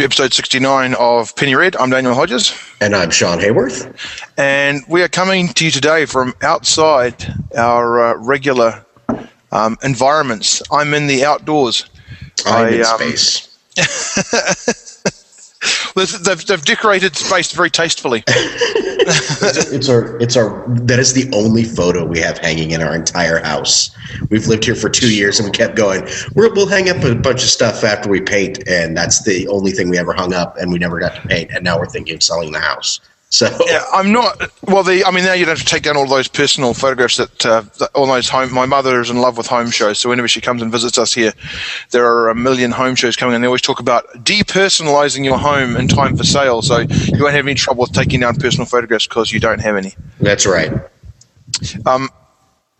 to episode 69 of Penny Red. I'm Daniel Hodges. And I'm Sean Hayworth. And we are coming to you today from outside our uh, regular um, environments. I'm in the outdoors. I'm I, in um, space. they've, they've decorated space very tastefully. it's, our it's our that is the only photo we have hanging in our entire house. We've lived here for two years and we kept going. we will hang up a bunch of stuff after we paint, and that's the only thing we ever hung up, and we never got to paint. And now we're thinking of selling the house. So yeah, I'm not. Well, the I mean, now you don't have to take down all those personal photographs that, uh, that all those home. My mother is in love with home shows, so whenever she comes and visits us here, there are a million home shows coming, and they always talk about depersonalizing your home in time for sale. So you won't have any trouble with taking down personal photographs because you don't have any. That's right. Um,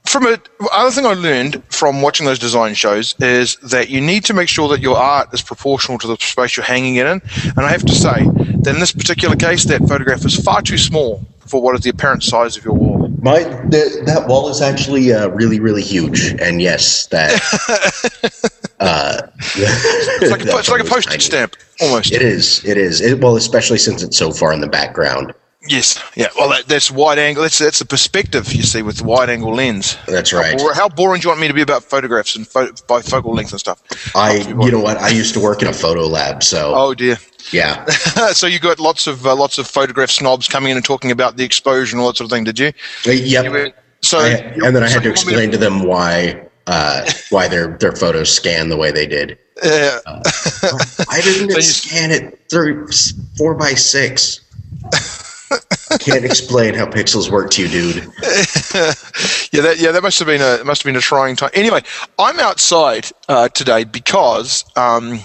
from a other thing I learned from watching those design shows is that you need to make sure that your art is proportional to the space you're hanging it in. And I have to say that in this particular case, that photograph is far too small for what is the apparent size of your wall. My that wall is actually uh, really really huge, and yes, that. uh, it's like, a, it's like a postage stamp almost. It is. It is. It, well, especially since it's so far in the background. Yes, yeah. Well, that, that's wide angle. That's that's the perspective you see with the wide angle lens. That's right. How, how, boring do you want me to be about photographs and pho- by focal length and stuff? I, you know what? I used to work in a photo lab, so. Oh dear. Yeah. so you got lots of uh, lots of photograph snobs coming in and talking about the exposure and all that sort of thing, did you? Uh, yep. So I, and then I had to explain to, them why uh, why their their photos scan the way they did. Yeah. Uh, why didn't it scan it through four by six? Can't explain how pixels work to you, dude. yeah, that yeah, that must have been a must have been a trying time. Anyway, I'm outside uh, today because um,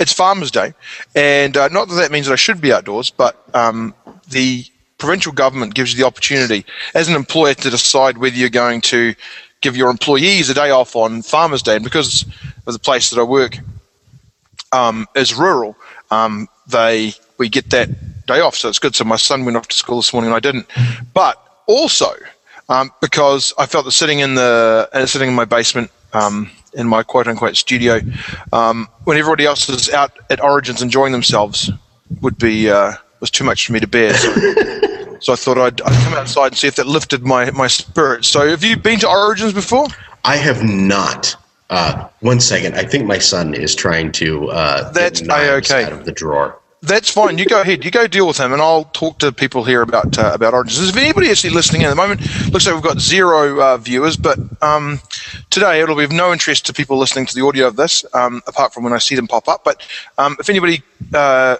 it's Farmers Day, and uh, not that that means that I should be outdoors, but um, the provincial government gives you the opportunity as an employer to decide whether you're going to give your employees a day off on Farmers Day, and because of the place that I work um, is rural, um, they we get that day off, so it's good. So my son went off to school this morning, and I didn't. But also um, because I felt that sitting in the uh, sitting in my basement. Um, in my quote unquote studio, um, when everybody else is out at Origins enjoying themselves, would be uh, was too much for me to bear. So, so I thought I'd, I'd, come outside and see if that lifted my my spirits. So, have you been to Origins before? I have not. Uh, one second, I think my son is trying to uh, that's okay. out of the drawer. That's fine. You go ahead. You go deal with him, and I'll talk to people here about uh, about Origins. If anybody actually listening at the moment, looks like we've got zero uh, viewers, but um, today it'll be of no interest to people listening to the audio of this, um, apart from when I see them pop up. But um, if anybody uh,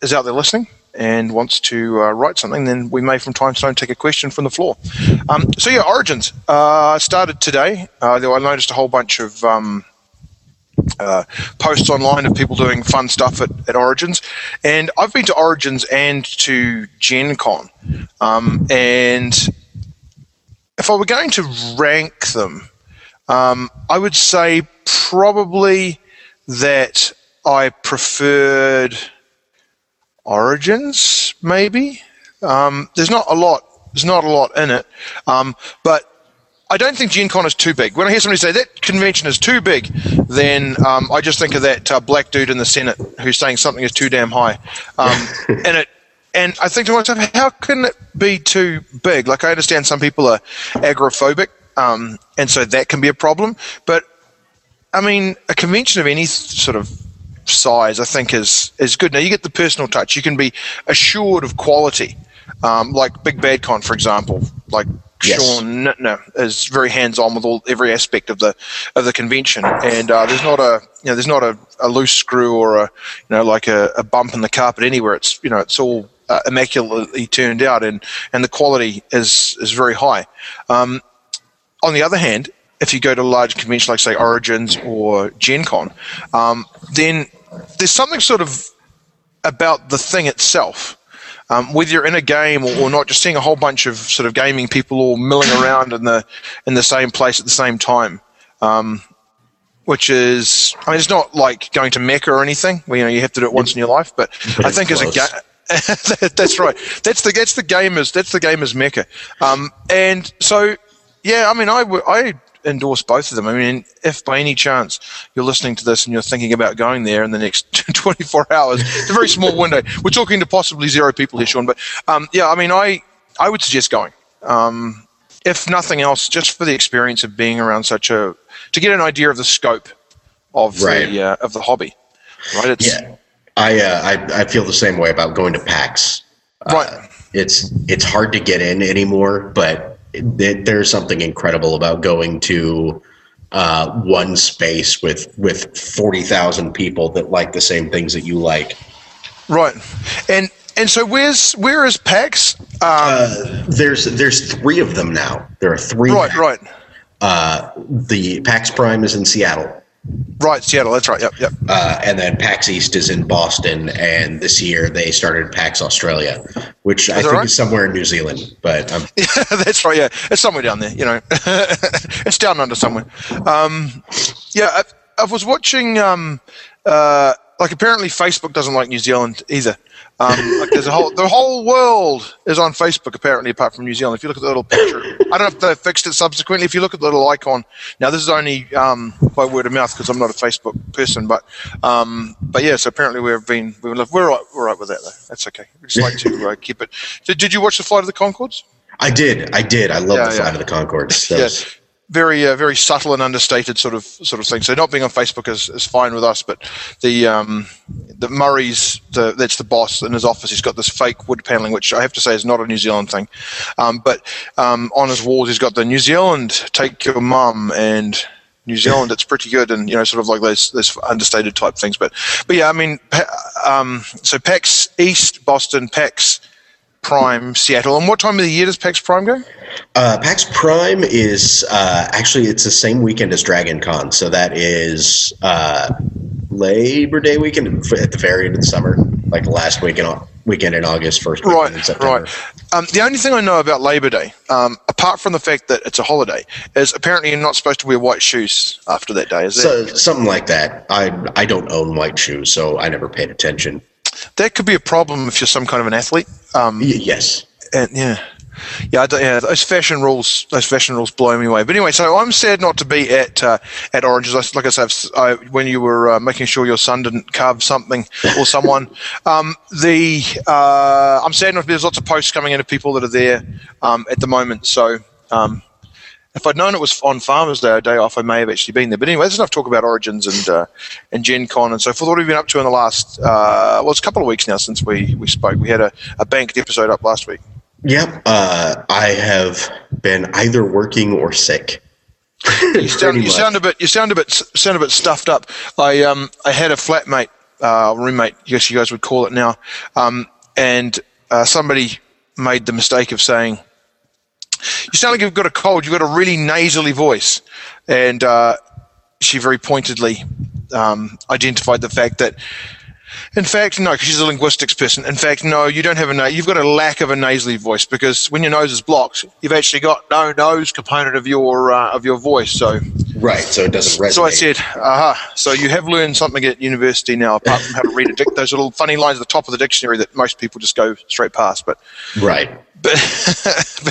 is out there listening and wants to uh, write something, then we may from time to time take a question from the floor. Um, so yeah, Origins uh, started today. Uh, I noticed a whole bunch of um, uh, posts online of people doing fun stuff at, at Origins. And I've been to Origins and to Gen Con. Um, and if I were going to rank them, um, I would say probably that I preferred Origins, maybe. Um, there's not a lot. There's not a lot in it, um, but I don't think Gen Con is too big. When I hear somebody say that convention is too big, then um, I just think of that uh, black dude in the Senate who's saying something is too damn high. Um, and it, and I think to myself, how can it be too big? Like I understand some people are agoraphobic, um, and so that can be a problem. But I mean, a convention of any sort of size, I think, is is good. Now you get the personal touch. You can be assured of quality, um, like Big Bad Con, for example. Like yes. Sean no, is very hands on with all every aspect of the of the convention, and uh, there's not a you know there's not a, a loose screw or a you know like a, a, bump in the carpet anywhere. It's you know it's all uh, immaculately turned out, and and the quality is is very high. Um, on the other hand, if you go to a large convention like say Origins or Gen Con, um, then there's something sort of about the thing itself um, whether you're in a game or, or, not, just seeing a whole bunch of sort of gaming people all milling around in the in the same place at the same time. Um, which is, I mean, it's not like going to Mecca or anything. Where, you know, you have to do it once in your life. But, I think as a game, that's right. That's the that's the gamers that's the gamers mecca. Um, and so, yeah, I mean, I I endorse both of them. I mean, if by any chance you're listening to this and you're thinking about going there in the next 24 hours, it's a very small window. We're talking to possibly zero people here, Sean. But um, yeah, I mean, I I would suggest going. Um, if nothing else, just for the experience of being around such a to get an idea of the scope of Right. the uh, of the hobby. Right. It's, Yeah, I, uh, I I feel the same way about going to PAX. Right. It's it's hard to get in anymore, but it, there's something incredible about going to uh, one space with with forty thousand people that like the same things that you like. Right. And and so where's where is PAX? Um, Uh, there's there's three of them now. There are three. right. Right. Uh, the PAX Prime is in Seattle. Right. Seattle. That's right. Yep. Yep. Uh, and then PAX East is in Boston, and this year they started PAX Australia, which I think right? is somewhere in New Zealand. But um, Yeah, that's right. Yeah, it's somewhere down there. You know, it's down under somewhere. Um, yeah, I, I was watching. Um, uh, like, apparently, Facebook doesn't like New Zealand either. Um, like, there's a whole the whole world is on Facebook apparently, apart from New Zealand. If you look at the little picture, I don't know if they fixed it subsequently. If you look at the little icon, now this is only um, by word of mouth because I'm not a Facebook person, but um, but yeah. So apparently we've been we've been, we're all right, we're all right with that though. That's okay. We just like to uh, keep it. Did, did you watch the flight of the Conchords? I did, I did. I love Yeah, the yeah. Flight of the Conchords. Yeah, was- very uh, very subtle and understated sort of sort of thing. So not being on Facebook is, is fine with us, but the um, the Murray's the that's the boss in his office. He's got this fake wood paneling, which I have to say is not a New Zealand thing. Um, but um, on his walls, he's got the New Zealand take your mum and. New Zealand, it's pretty good, and you know, sort of like those those understated type things. But, but yeah, I mean, um, so PAX East, Boston, PAX Prime, Seattle. And what time of the year does PAX Prime go? Uh, PAX Prime is uh, actually it's the same weekend as Dragon Con, so that is uh, Labor Day weekend at the very end of the summer, like last weekend weekend in August, first weekend in September. right. Um, the only thing I know about Labor Day, um, apart from the fact that it's a holiday, is apparently you're not supposed to wear white shoes after that day. Is that So something like that. I I don't own white shoes, so I never paid attention. That could be a problem if you're some kind of an athlete? Um, yes. and yeah, yeah, I don't, yeah. Those fashion rules, those fashion rules blow me away. But anyway, so I'm sad not to be at uh, at Origins. Like I said, I, when you were uh, making sure your son didn't carve something or someone, um, the uh, I'm sad not to be. There's lots of posts coming in of people that are there um, at the moment. So. Um, if I'd known it was on Farmers Day, a day off, I may have actually been there. But anyway, there's enough talk about Origins and uh, and Gen Con and so forth. What have we been up to in the last? Uh, well, it's a couple of weeks now since we, we spoke. We had a, a banked episode up last week. Yep. Uh, I have been either working or sick. You sound, you sound a bit you sound a bit sound a bit stuffed up. I um I had a flatmate, uh, roommate, I guess you guys would call it now, um, and uh, somebody made the mistake of saying, "You sound like you've got a cold. You've got a really nasally voice," and uh, she very pointedly um, identified the fact that. In fact, no, because she's a linguistics person. In fact, no, you don't have a na- you've got a lack of a nasally voice because when your nose is blocked, you've actually got no nose component of your uh, of your voice. So, Right, so it doesn't resonate. so I said, aha. So you have learned something at university now, apart from how to read a dic- those little funny lines at the top of the dictionary that most people just go straight past. But right. but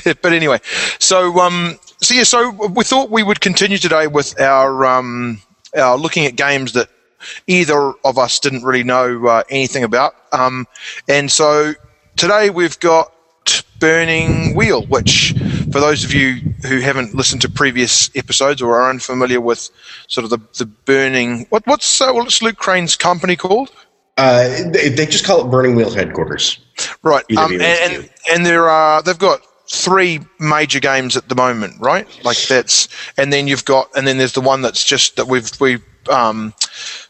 but, but anyway, so um, so yeah, so we thought we would continue today with our um, our looking at games that either of us didn't really know uh, anything about, um, and so today we've got Burning Wheel, which for those of you who haven't listened to previous episodes or are unfamiliar with sort of the the burning what what's uh, what's Luke Crane's company called? Uh, they, they just call it Burning Wheel headquarters. Right, um, and, and and there are they've got three major games at the moment, right? Like that's, and then you've got, and then there's the one that's just that we've we um,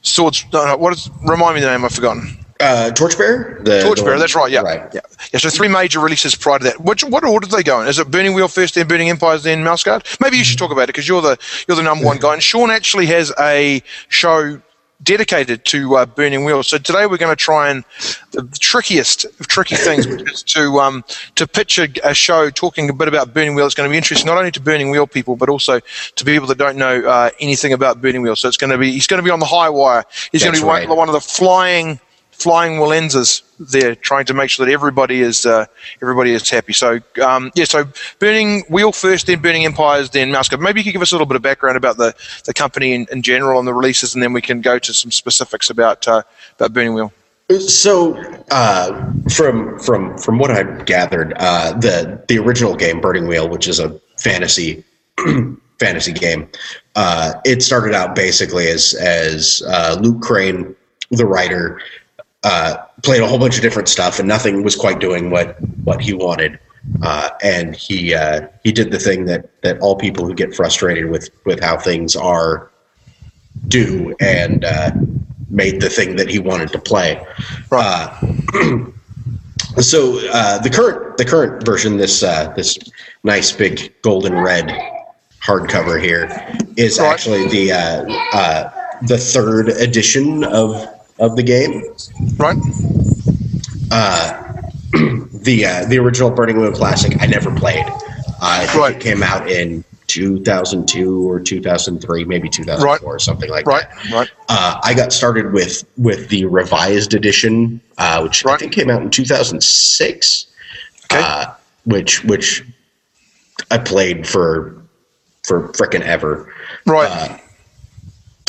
swords. No, what is? Remind me the name. I've forgotten. Uh, Torchbearer. The, the Torchbearer. one- That's right. Yeah, Right. yeah, yeah. So three major releases prior to that. Which what order do they go in? Is it Burning Wheel first, then Burning Empires, then Mouse Guard? Maybe you should talk about it because you're the you're the number one guy. And Sean actually has a show dedicated to uh, burning wheels. So today we're going to try and the trickiest of tricky things which is to um, to pitch a, a show talking a bit about burning wheel. It's going to be interesting not only to burning wheel people but also to people that don't know uh, anything about burning wheel. So it's going to be he's going to be on the high wire. He's going to be one, right. one of the flying flying Wallendas there, trying to make sure that everybody is uh, everybody is happy. So um, yeah, so Burning Wheel first, then Burning Empires, then Mouse Guard. Maybe you could give us a little bit of background about the, the company in, in general and the releases, and then we can go to some specifics about uh, about Burning Wheel. So, uh, from from from what I've gathered, uh, the the original game, Burning Wheel, which is a fantasy fantasy game, uh, it started out basically as as uh, Luke Crane, the writer, uh, played a whole bunch of different stuff, and nothing was quite doing what what he wanted. Uh, and he he did the thing that that all people who get frustrated with with how things are do, and made the thing that he wanted to play. Uh, so uh, the current the current version, this uh, this nice big golden red hardcover here, is actually the uh, uh, the third edition of of the game. Right. Uh, the uh, the original Burning Wheel Classic I never played. I think right. it came out in 2002 or 2003, maybe 2004 right. or something like right. that. Right. Right. Uh, I got started with with the revised edition, uh, which right. I think came out in 2006. Okay. Uh, which which I played for for frickin' ever. Right.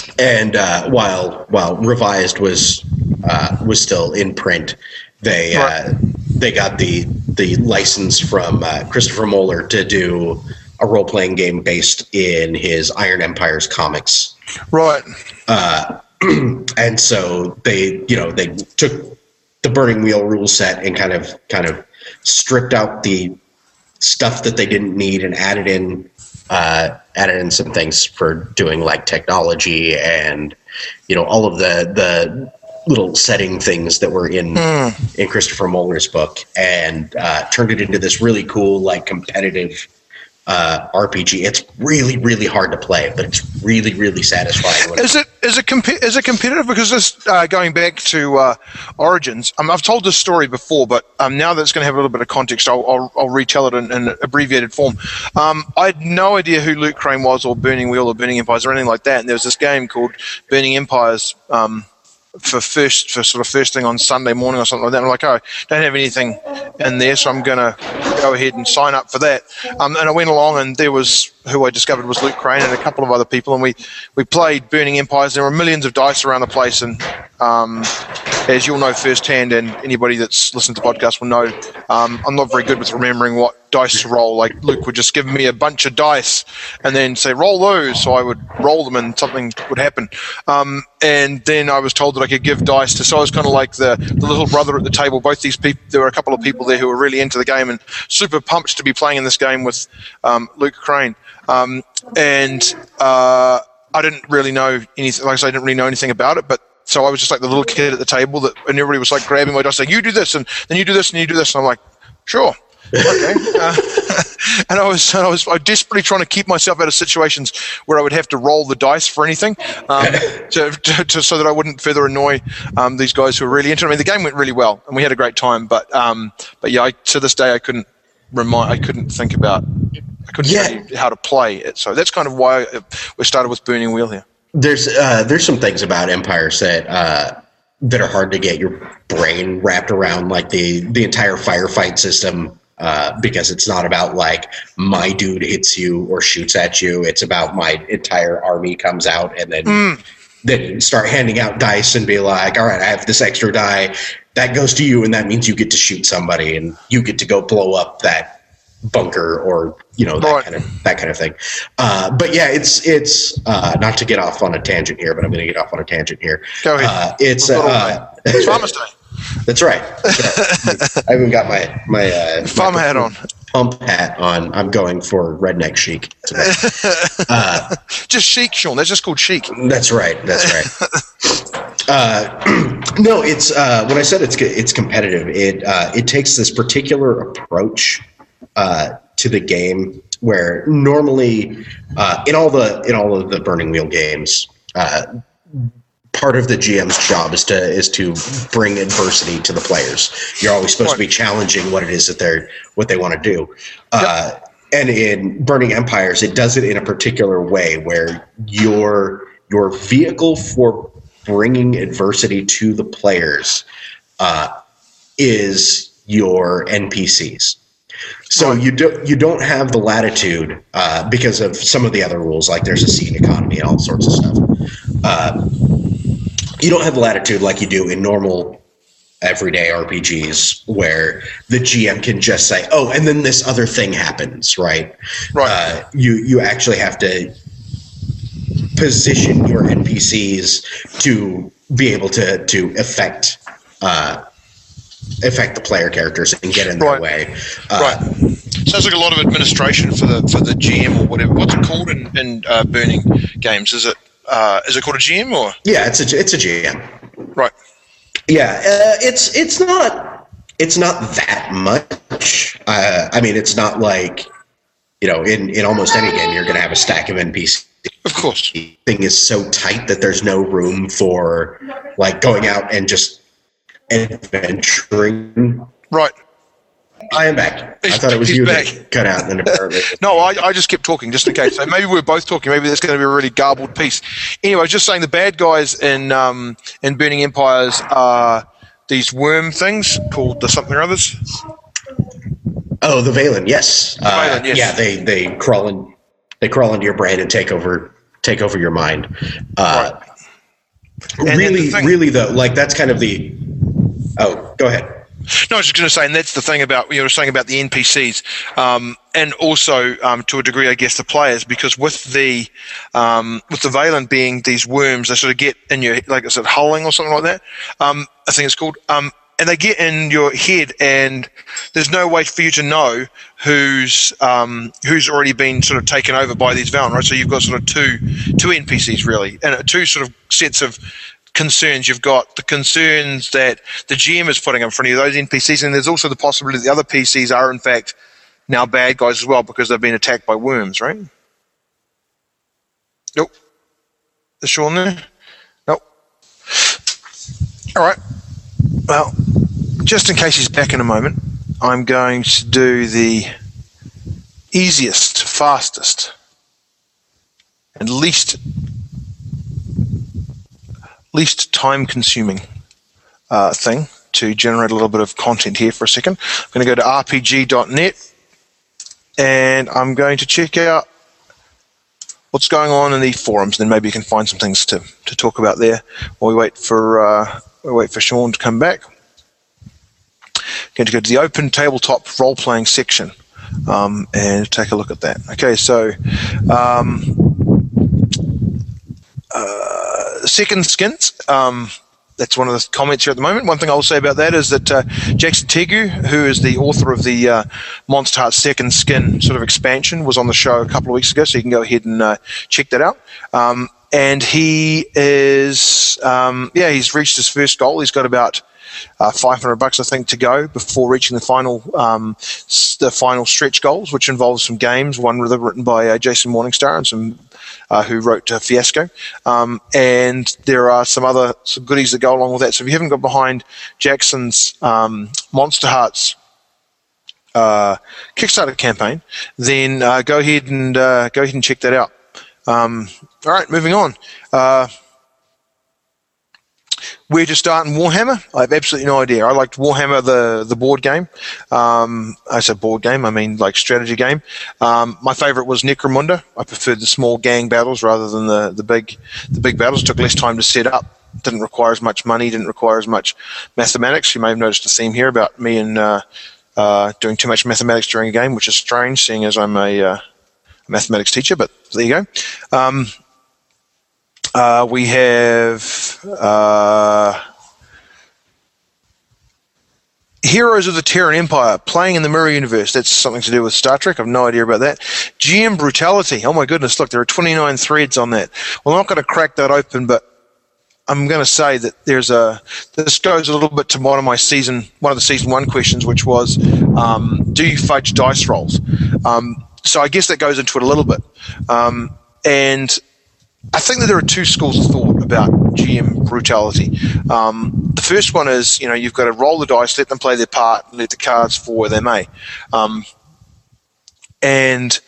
Uh, and uh, while while revised was uh, was still in print, they right. they got the the license from Christopher Moeller to do a role playing game based in his Iron Empires comics. Right. Uh, and so they, you know, they took the Burning Wheel rule set and kind of kind of stripped out the stuff that they didn't need and added in uh, added in some things for doing like technology and you know all of the the little setting things that were in mm. in Christopher Moeller's book and uh, turned it into this really cool like competitive uh, RPG. It's really, really hard to play, but it's really, really satisfying. Is it is it comp- is it competitive? Because this uh, going back to uh, Origins, um, I've told this story before, but um, now that it's going to have a little bit of context, I'll, I'll, I'll retell it in, in abbreviated form. Um, I had no idea who Luke Crane was, or Burning Wheel, or Burning Empires, or anything like that. And there was this game called Burning Empires. Um, for first for sort of first thing on Sunday morning or something like that. I'm like, oh, don't have anything in there, so I'm going to go ahead and sign up for that. Um, and I went along, and there was who I discovered was Luke Crane and a couple of other people, and we we played Burning Empires. There were millions of dice around the place, and um, as you'll know firsthand, and anybody that's listened to podcasts will know, um, I'm not very good with remembering what dice to roll. Like Luke would just give me a bunch of dice and then say roll those, so I would roll them and something would happen. Um, and then I was told that I could give dice to. So I was kind of like the, the little brother at the table. Both these people, there were a couple of people there who were really into the game and super pumped to be playing in this game with um, Luke Crane. Um, and uh, I didn't really know anything. Like I said, I didn't really know anything about it, but so I was just like the little kid at the table that, and everybody was like grabbing my dice, saying, "You do this, and then you do this, and you do this," and I'm like, "Sure." okay. Uh, and I was, I was, I desperately trying to keep myself out of situations where I would have to roll the dice for anything, um, to, to, to, so that I wouldn't further annoy um, these guys who were really into it. I mean, the game went really well, and we had a great time. But, um, but yeah, I, to this day, I couldn't remind, I couldn't think about, I couldn't yeah. how to play it. So that's kind of why we started with Burning Wheel here. There's, uh, there's some things about Empire that. Uh, that are hard to get your brain wrapped around, like the the entire firefight system uh, because it's not about like my dude hits you or shoots at you. It's about my entire army comes out and then mm. Then start handing out dice and be like, all right, I have this extra die that goes to you, and that means you get to shoot somebody and you get to go blow up that bunker or you know that right. kind of that kind of thing. Uh, but yeah, it's it's uh, not to get off on a tangent here, but I'm going to get off on a tangent here. Go ahead. Uh, it's uh, it's Farmers Day. That's right. That's right. I even got my my uh, farm hat on. Pump hat on. I'm going for redneck chic. Uh, just chic, Sean. That's just called chic. That's right. That's right. uh, no, it's uh, when I said it's it's competitive. It uh, it takes this particular approach uh, to the game where normally uh, in all the in all of the Burning Wheel games. Part of the GM's job is to is to bring adversity to the players. You're always supposed to be challenging what it is that they're what they want to do. Uh, and in Burning Empires, it does it in a particular way where your your vehicle for bringing adversity to the players uh, is your NPCs. So you do you don't have the latitude uh, because of some of the other rules, like there's a scene economy and all sorts of stuff. Uh, you don't have latitude like you do in normal everyday RPGs, where the GM can just say, "Oh, and then this other thing happens," right? Right. Uh, you you actually have to position your NPCs to be able to to affect uh, affect the player characters and get in their way. Uh, right. Sounds like a lot of administration for the for the GM or whatever. What's it called in, in uh, burning games? Is it uh, is it called a GM or Yeah, it's a it's a GM. right? Yeah, uh, it's it's not it's not that much. Uh, I mean, it's not like you know, in in almost any game, you're going to have a stack of NPCs. Of course. The thing is so tight that there's no room for like going out and just adventuring. Right. I am back. I thought it was he's you back. that cut out, and then apparently. No, I, I just kept talking just in case. So maybe we're both talking. Maybe that's going to be a really garbled piece. Anyway, I was just saying the bad guys in um, in Burning Empires are these worm things called the something or others. Oh, the Vaylen, yes. Uh, Vaylen, yes. Yeah, they they crawl in, they crawl into your brain and take over take over your mind. Uh, then really, the thing- really though, like that's kind of the. Oh, go ahead. No, I was just going to say, and that's the thing about you were saying about the NPCs, um, and also um, to a degree, I guess, the players, because with the um, with the Vaylen being these worms, they sort of get in your like is it hulling or something like that? Um, I think it's called. Um, and they get in your head, and there's no way for you to know who's um, who's already been sort of taken over by these Vaylen, right? So you've got sort of two two NPCs really, and two sort of sets of concerns. You've got the concerns that the GM is putting in front of you, those NPCs, and there's also the possibility that the other PCs are in fact now bad guys as well because they've been attacked by worms, right? Nope. Is Sean there? Nope. All right. Well, just in case he's back in a moment, I'm going to do the easiest, fastest, and least least time consuming uh, thing to generate a little bit of content here for a second. I'm going to go to rpg.net and I'm going to check out what's going on in the forums. Then maybe you can find some things to, to talk about there while we wait for uh, we wait for Sean to come back. I'm Going to go to the open tabletop role playing section um, and take a look at that. Okay, so um, second skins. Um, that's one of the comments here at the moment. One thing I'll say about that is that uh, Jackson Tegu, who is the author of the uh, Monster Heart Second Skin sort of expansion, was on the show a couple of weeks ago, so you can go ahead and uh, check that out. Um, and he is, um, yeah, he's reached his first goal. He's got about uh, 500 bucks, I think, to go before reaching the final um, the final stretch goals, which involves some games. One written by uh, Jason Morningstar and some uh, who wrote uh, Fiasco, um, and there are some other some goodies that go along with that. So if you haven't got behind Jackson's um, Monster Hearts uh, Kickstarter campaign, then uh, go ahead and uh, go ahead and check that out. Um, all right, moving on. Where to start in Warhammer? I have absolutely no idea. I liked Warhammer the the board game. Um, I said board game. I mean like strategy game. Um, my favorite was Necromunda. I preferred the small gang battles rather than the the big the big battles. Took less time to set up. Didn't require as much money. Didn't require as much mathematics. You may have noticed a theme here about me and uh, uh, doing too much mathematics during a game, which is strange, seeing as I'm a uh, mathematics teacher. But there you go. Um, uh, we have uh, Heroes of the Terran Empire playing in the Mirror Universe. That's something to do with Star Trek. I've no idea about that. GM Brutality. Oh my goodness, look, there are 29 threads on that. Well, I'm not going to crack that open, but I'm going to say that there's a. This goes a little bit to one of my season, one of the season one questions, which was, um, do you fudge dice rolls? Um, so I guess that goes into it a little bit. Um, and I think that there are two schools of thought about GM brutality. Um, the first one is, you know, you've got to roll the dice, let them play their part, and let the cards fall where they may. Um, and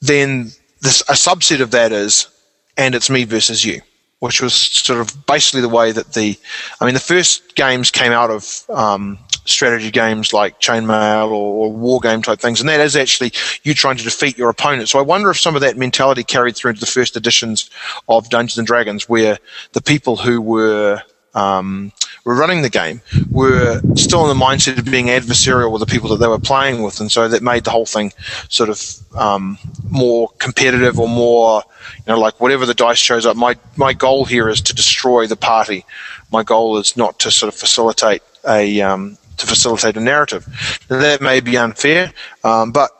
then this, a subset of that is, and it's me versus you. which was sort of basically the way that the, I mean, the first games came out of um, strategy games like Chainmail or, or, war game type things, and that is actually you trying to defeat your opponent. So I wonder if some of that mentality carried through into the first editions of Dungeons and Dragons, where the people who were um, were running the game were still in the mindset of being adversarial with the people that they were playing with, and so that made the whole thing sort of um, more competitive or more, you know, like whatever the dice shows up. My my goal here is to destroy the party. My goal is not to sort of facilitate a um, to facilitate a narrative. Now, that may be unfair, um, but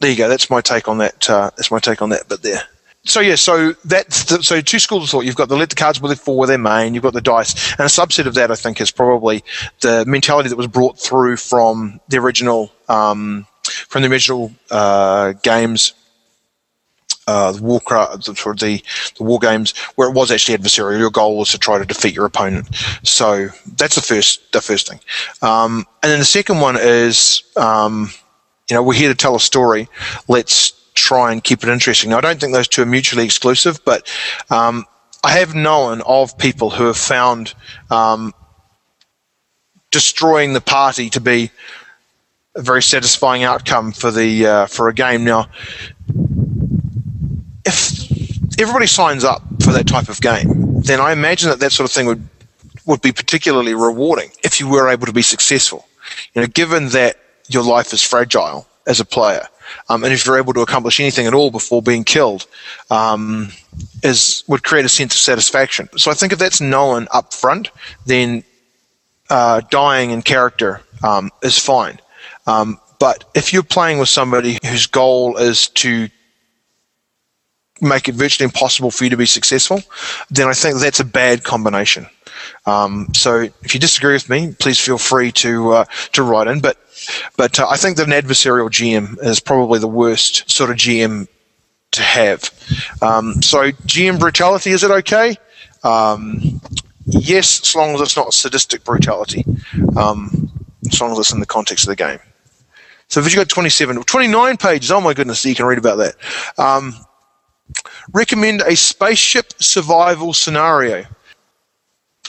there you go. That's my take on that. Uh, that's my take on that bit there so yeah, so that's the, so two schools of thought. You've got the let the cards they fall where they may, and you've got the dice. And a subset of that, I think, is probably the mentality that was brought through from the original um, from the original uh, games. Uh, the Warcraft, the, the, the war games, where it was actually adversarial. Your goal was to try to defeat your opponent. So that's the first, the first thing. Um, and then the second one is, um, you know, we're here to tell a story. Let's try and keep it interesting. Now, I don't think those two are mutually exclusive, but um, I have known of people who have found um, destroying the party to be a very satisfying outcome for the uh, for a game. Now, if everybody signs up for that type of game, then I imagine that that sort of thing would would be particularly rewarding if you were able to be successful. You know, given that your life is fragile as a player, um, and if you're able to accomplish anything at all before being killed, um, is would create a sense of satisfaction. So I think if that's known up front, then uh, dying in character um, is fine. Um, but if you're playing with somebody whose goal is to make it virtually impossible for you to be successful, then I think that's a bad combination. Um, so if you disagree with me, please feel free to uh, to write in. But but uh, I think that an adversarial GM is probably the worst sort of GM to have. Um, so GM brutality is it okay? Um, yes, as long as it's not sadistic brutality. Um, as long as it's in the context of the game. So if you've got 27, 29 pages, oh my goodness, you can read about that. Recommend a spaceship survival scenario.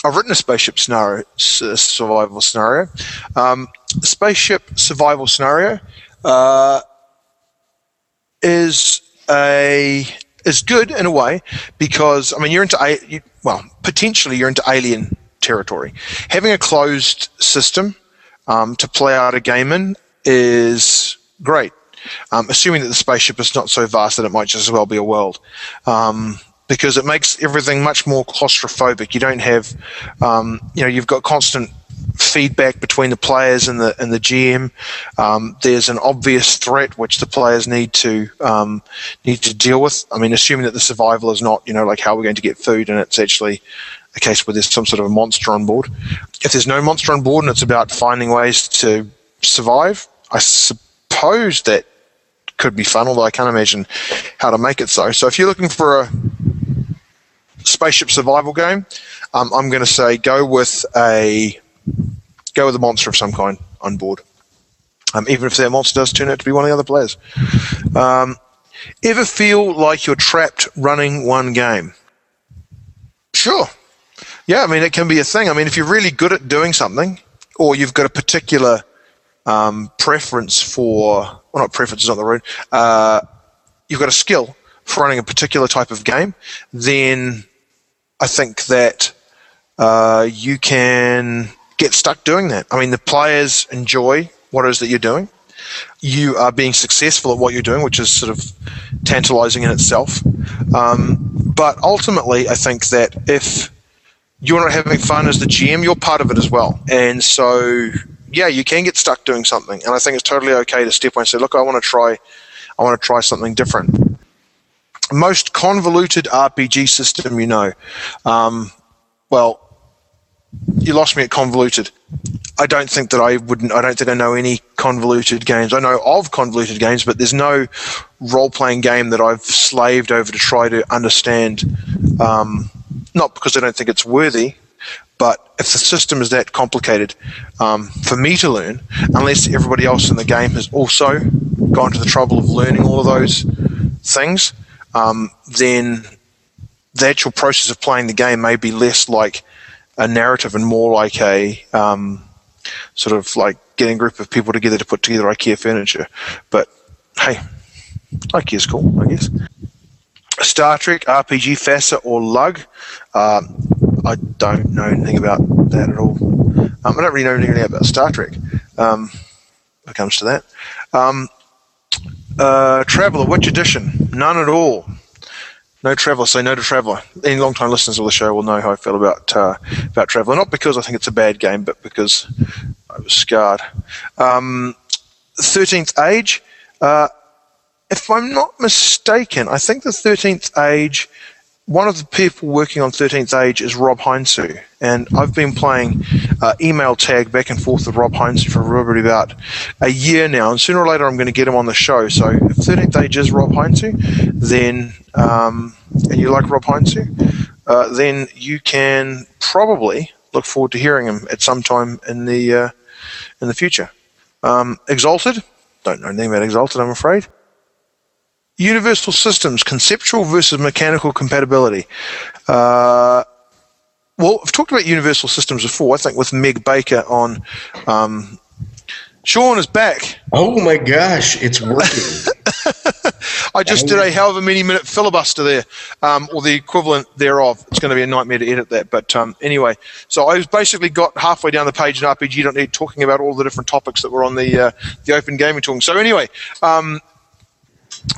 I've written a spaceship scenario, survival scenario. Um, spaceship survival scenario uh, is a is good in a way because I mean you're into you, well potentially you're into alien territory. Having a closed system um, to play out a game in is great. Um, assuming that the spaceship is not so vast that it might just as well be a world. Um, because it makes everything much more claustrophobic. You don't have, um, you know, you've got constant feedback between the players and the and the GM. Um, there's an obvious threat which the players need to um, need to deal with. I mean, assuming that the survival is not, you know, like how are we're going to get food, and it's actually a case where there's some sort of a monster on board. If there's no monster on board and it's about finding ways to survive, I suppose that could be fun, although I can't imagine how to make it so. So if you're looking for a spaceship survival game, um, I'm going to say go with a go with a monster of some kind on board. Um, even if that monster does turn out to be one of the other players. Um, ever feel like you're trapped running one game? Sure. Yeah, I mean, it can be a thing. I mean, if you're really good at doing something, or you've got a particular um, preference for, well, not preference is not the word, uh, you've got a skill for running a particular type of game, then I think that uh, you can get stuck doing that. I mean, the players enjoy what it is that you're doing. You are being successful at what you're doing, which is sort of tantalizing in itself. Um, but ultimately, I think that if you're not having fun as the GM, you're part of it as well. And so, yeah, you can get stuck doing something. And I think it's totally okay to step away and say, look, I want to try, I want to try something different most convoluted RPG system you know. Um, well, you lost me at convoluted. I don't think that I wouldn't. I don't think I know any convoluted games. I know of convoluted games, but there's no role-playing game that I've slaved over to try to understand. Um, not because I don't think it's worthy, but if the system is that complicated um, for me to learn, unless everybody else in the game has also gone to the trouble of learning all of those things, um, then the actual process of playing the game may be less like a narrative and more like a um, sort of like getting a group of people together to put together IKEA furniture. But hey, IKEA's cool, I guess. Star Trek, RPG, FASA, or Lug. Um, I don't know anything about that at all. Um, I don't really know anything about Star Trek um, when it comes to that. Um, uh, Traveller, which edition? None at all. No Traveller, say no to Traveller. Any long-time listeners of the show will know how I feel about uh, about Traveller. Not because I think it's a bad game, but because I was scarred. Um, Thirteenth Age. Uh, if I'm not mistaken, I think the 13th Age, one of the people working on 13th Age is Rob Heinsoo. And I've been playing uh, email tag back and forth with Rob Heinsoo for probably about a year now. And sooner or later, I'm going to get him on the show. So if 13th Age is Rob Heinsoo, then, um, and you like Rob Heinsoo, uh, then you can probably look forward to hearing him at some time in the, uh, in the future. Um, Exalted, don't know anything about Exalted, I'm afraid. Universal Systems, conceptual versus mechanical compatibility. Uh, well, I've talked about Universal Systems before, I think, with Meg Baker on. Um, Sean is back. Oh my gosh, it's working. I just did a however many minute filibuster there, um, or the equivalent thereof. It's going to be a nightmare to edit that. But um, anyway, so I basically got halfway down the page in RPG.net talking about all the different topics that were on the uh, the open gaming talking. So anyway, um,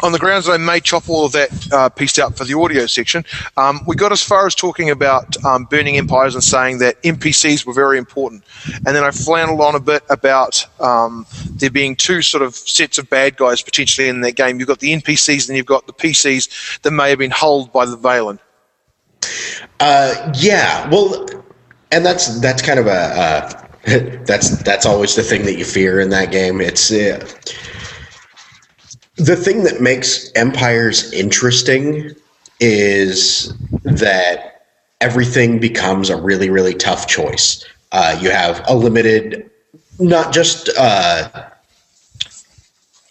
on the grounds that I may chop all of that uh, pieced out for the audio section, um, we got as far as talking about um, burning empires and saying that NPCs were very important. And then I flanneled on a bit about um, there being two sort of sets of bad guys potentially in that game. You've got the NPCs and you've got the PCs that may have been hulled by the Vaylen. Uh, yeah, well, and that's that's kind of a uh, that's that's always the thing that you fear in that game. It's uh, the thing that makes empires interesting is that everything becomes a really really tough choice. Uh, you have a limited not just uh,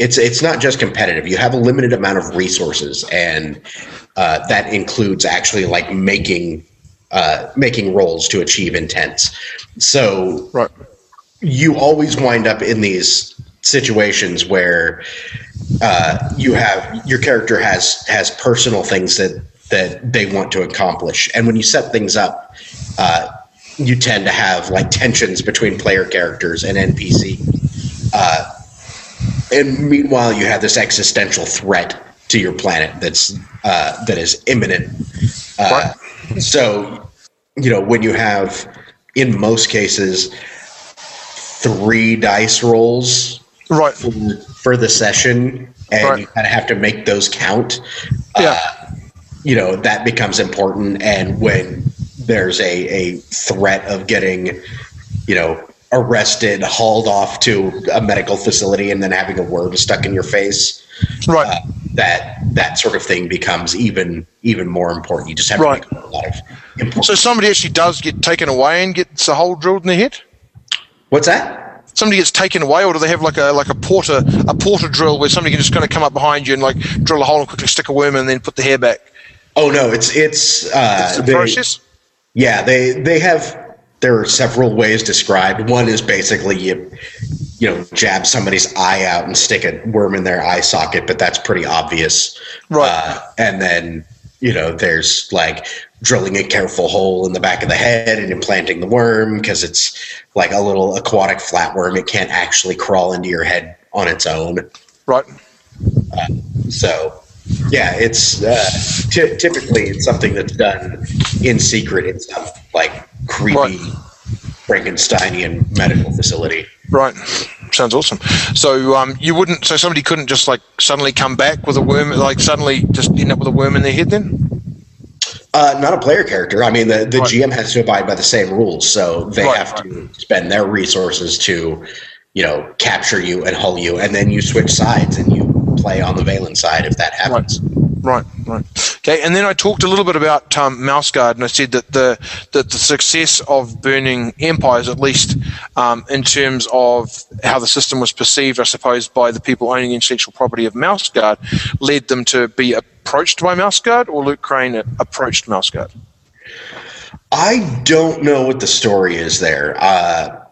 it's it's not just competitive. You have a limited amount of resources and uh, that includes actually like making uh, making rolls to achieve intents. So right. you always wind up in these situations where uh, you have your character has has personal things that that they want to accomplish, and when you set things up, uh, you tend to have like tensions between player characters and NPC. Uh, and meanwhile, you have this existential threat to your planet that's uh, that is imminent. Uh, so, you know, when you have, in most cases, three dice rolls right for, for the session and Right. you kind of have to make those count Yeah. uh, you know that becomes important and when there's a, a threat of getting you know arrested hauled off to a medical facility and then having a word stuck in your face Right. uh, that that sort of thing becomes even even more important you just have Right. to make a lot of important so somebody actually does get taken away and gets a hole drilled in the head? what's that somebody gets taken away, or do they have like a like a porter a porter drill where somebody can just kind of come up behind you and like drill a hole and quickly stick a worm in and then put the hair back? oh no it's it's uh It's they- process. Yeah, they they have. There are several ways described. One is basically you, you know, jab somebody's eye out and stick a worm in their eye socket, but that's pretty obvious. Right. Uh, and then you know, there's like drilling a careful hole in the back of the head and implanting the worm because it's like a little aquatic flatworm. It can't actually crawl into your head on its own. Right. So, yeah, it's uh, ty- typically it's something that's done in secret in some like creepy Right. Frankensteinian medical facility. Right. Sounds awesome. So um, you wouldn't. So somebody couldn't just like suddenly come back with a worm, like suddenly just end up with a worm in their head. Then. Uh, not a player character. I mean, the, the Right. GM has to abide by the same rules, so they Right, have to spend their resources to, you know, capture you and hull you, and then you switch sides and you play on the Vaylen side if that happens. Right, right. Okay, and then I talked a little bit about um, Mouse Guard, and I said that the that the success of burning empires, at least um, in terms of how the system was perceived, I suppose, by the people owning intellectual property of Mouse Guard, led them to be approached by Mouse Guard or Luke Crane approached Mouse Guard? I don't know what the story is there. Uh,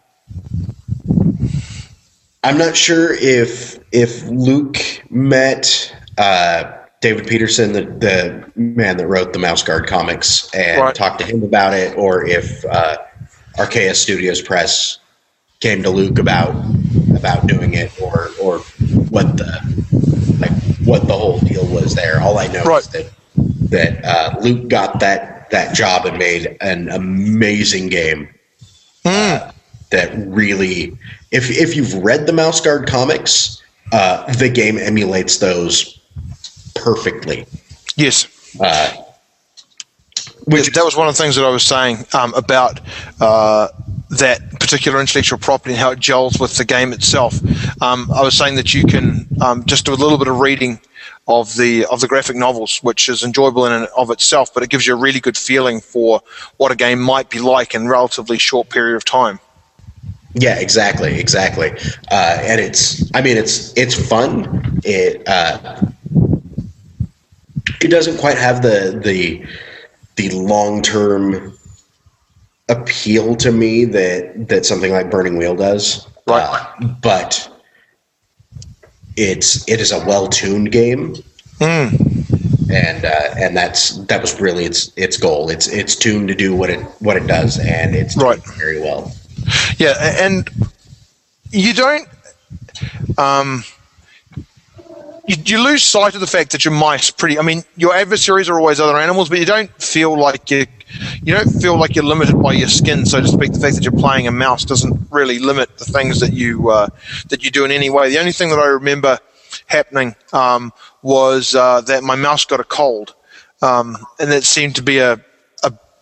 I'm not sure if if Luke met uh, David Petersen, the, the man that wrote the Mouse Guard comics, and right. talked to him about it, or if uh, Archaia Studios Press came to Luke about about doing it, or or what the like what the whole deal was there. All I know right. is that that uh, Luke got that that job and made an amazing game. Mm. Uh, that really, if if you've read the Mouse Guard comics, uh, the game emulates those perfectly. Yes. Uh, which that was one of the things that I was saying um, about uh, that particular intellectual property and how it gels with the game itself. Um, I was saying that you can um, just do a little bit of reading of the of the graphic novels, which is enjoyable in and of itself, but it gives you a really good feeling for what a game might be like in a relatively short period of time. Yeah, exactly, exactly. Uh, and it's, I mean, it's it's fun. It uh, it doesn't quite have the the the long term appeal to me that that something like Burning Wheel does. Right. Uh, but it's it is a well tuned game. Mm. And uh, and that's that was really its its goal. It's it's tuned to do what it what it does, and it's right. very well. Yeah, and you don't. Um, you, you, lose sight of the fact that your mice pretty. I mean, your adversaries are always other animals, but you don't feel like you you don't feel like you're limited by your skin, so to speak. The fact that you're playing a mouse doesn't really limit the things that you uh, that you do in any way. The only thing that I remember happening um, was uh, that my mouse got a cold, um, and that seemed to be a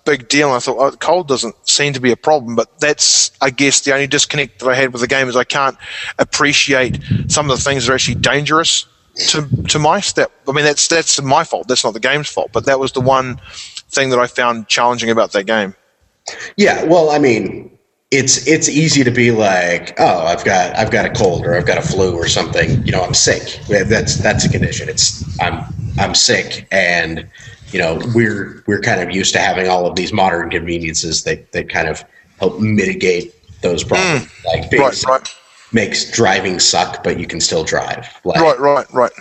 big deal. I thought, oh, cold doesn't seem to be a problem, but that's, I guess, the only disconnect that I had with the game is I can't appreciate some of the things that are actually dangerous to to mice. That I mean, that's that's my fault. That's not the game's fault. But that was the one thing that I found challenging about that game. Yeah, well, I mean, it's it's easy to be like, oh, I've got I've got a cold or I've got a flu or something. You know, I'm sick. That's that's a condition. It's I'm I'm sick and you know we're we're kind of used to having all of these modern conveniences that that kind of help mitigate those problems. Mm, like right, right. Makes driving suck, but you can still drive. Like, right, right, right.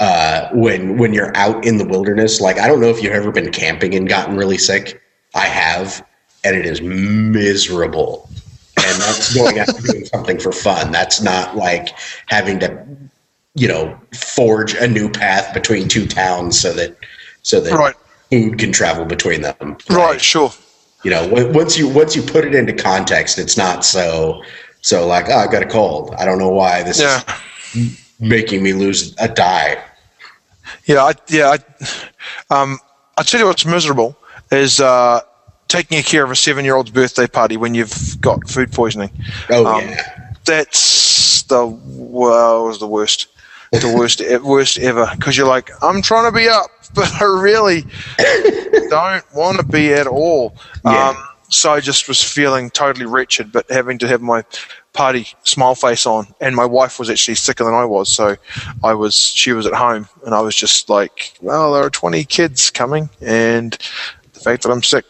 Uh, when when you're out in the wilderness, like I don't know if you've ever been camping and gotten really sick. I have, and it is miserable. And that's going out and doing something for fun. That's not like having to, you know, forge a new path between two towns so that so that right. food can travel between them. Right, right sure. You know, once you once you put it into context, it's not so so like, oh, I got a cold. I don't know why this yeah. is making me lose a die. Yeah, I, yeah. I, um, I tell you what's miserable is uh, taking care of a seven-year-old's birthday party when you've got food poisoning. Oh um, yeah, that's the well, was the worst the worst worst ever because you're like I'm trying to be up, but I really don't want to be at all. Yeah. Um, so I just was feeling totally wretched, but having to have my party smile face on, and my wife was actually sicker than I was, so I was she was at home, and I was just like, well, there are 20 kids coming, and the fact that I'm sick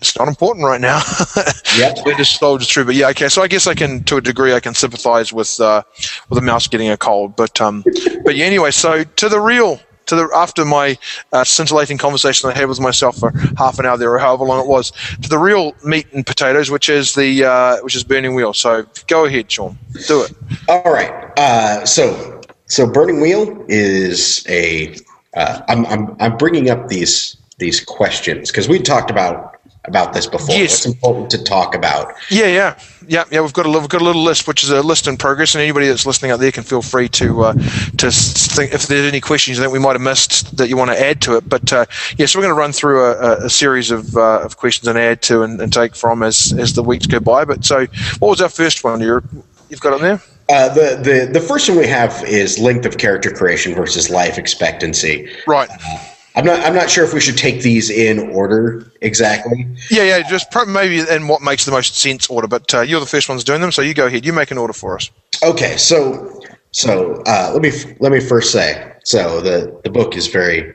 it's not important right now. yeah, it just soldiers through. But yeah, okay. So I guess I can, to a degree, I can sympathise with uh, with a mouse getting a cold. But um, but yeah. Anyway, so to the real. To the after my uh, scintillating conversation I had with myself for half an hour there or however long it was, to the real meat and potatoes, which is the uh, which is burning wheel. So go ahead, Sean, do it. All right. Uh, so so burning wheel is a. am uh, I'm I'm bringing up these these questions because we talked about about this before. Yes. It's important to talk about. Yeah, yeah, yeah, yeah. We've got a we've got a little list, which is a list in progress, and anybody that's listening out there can feel free to uh, to think if there's any questions that we might have missed that you want to add to it. But uh, yeah, so we're going to run through a, a series of, uh, of questions and add to and, and, take from as as the weeks go by. But so, what was our first one? You're, you've got it there. Uh, the, the the first one we have is length of character creation versus life expectancy. Right. Uh, I'm not. I'm not sure if we should take these in order exactly. Yeah, yeah. Just maybe in what makes the most sense order. But uh, you're the first ones doing them, so you go ahead. You make an order for us. Okay. So, so uh, let me let me first say. So the the book is very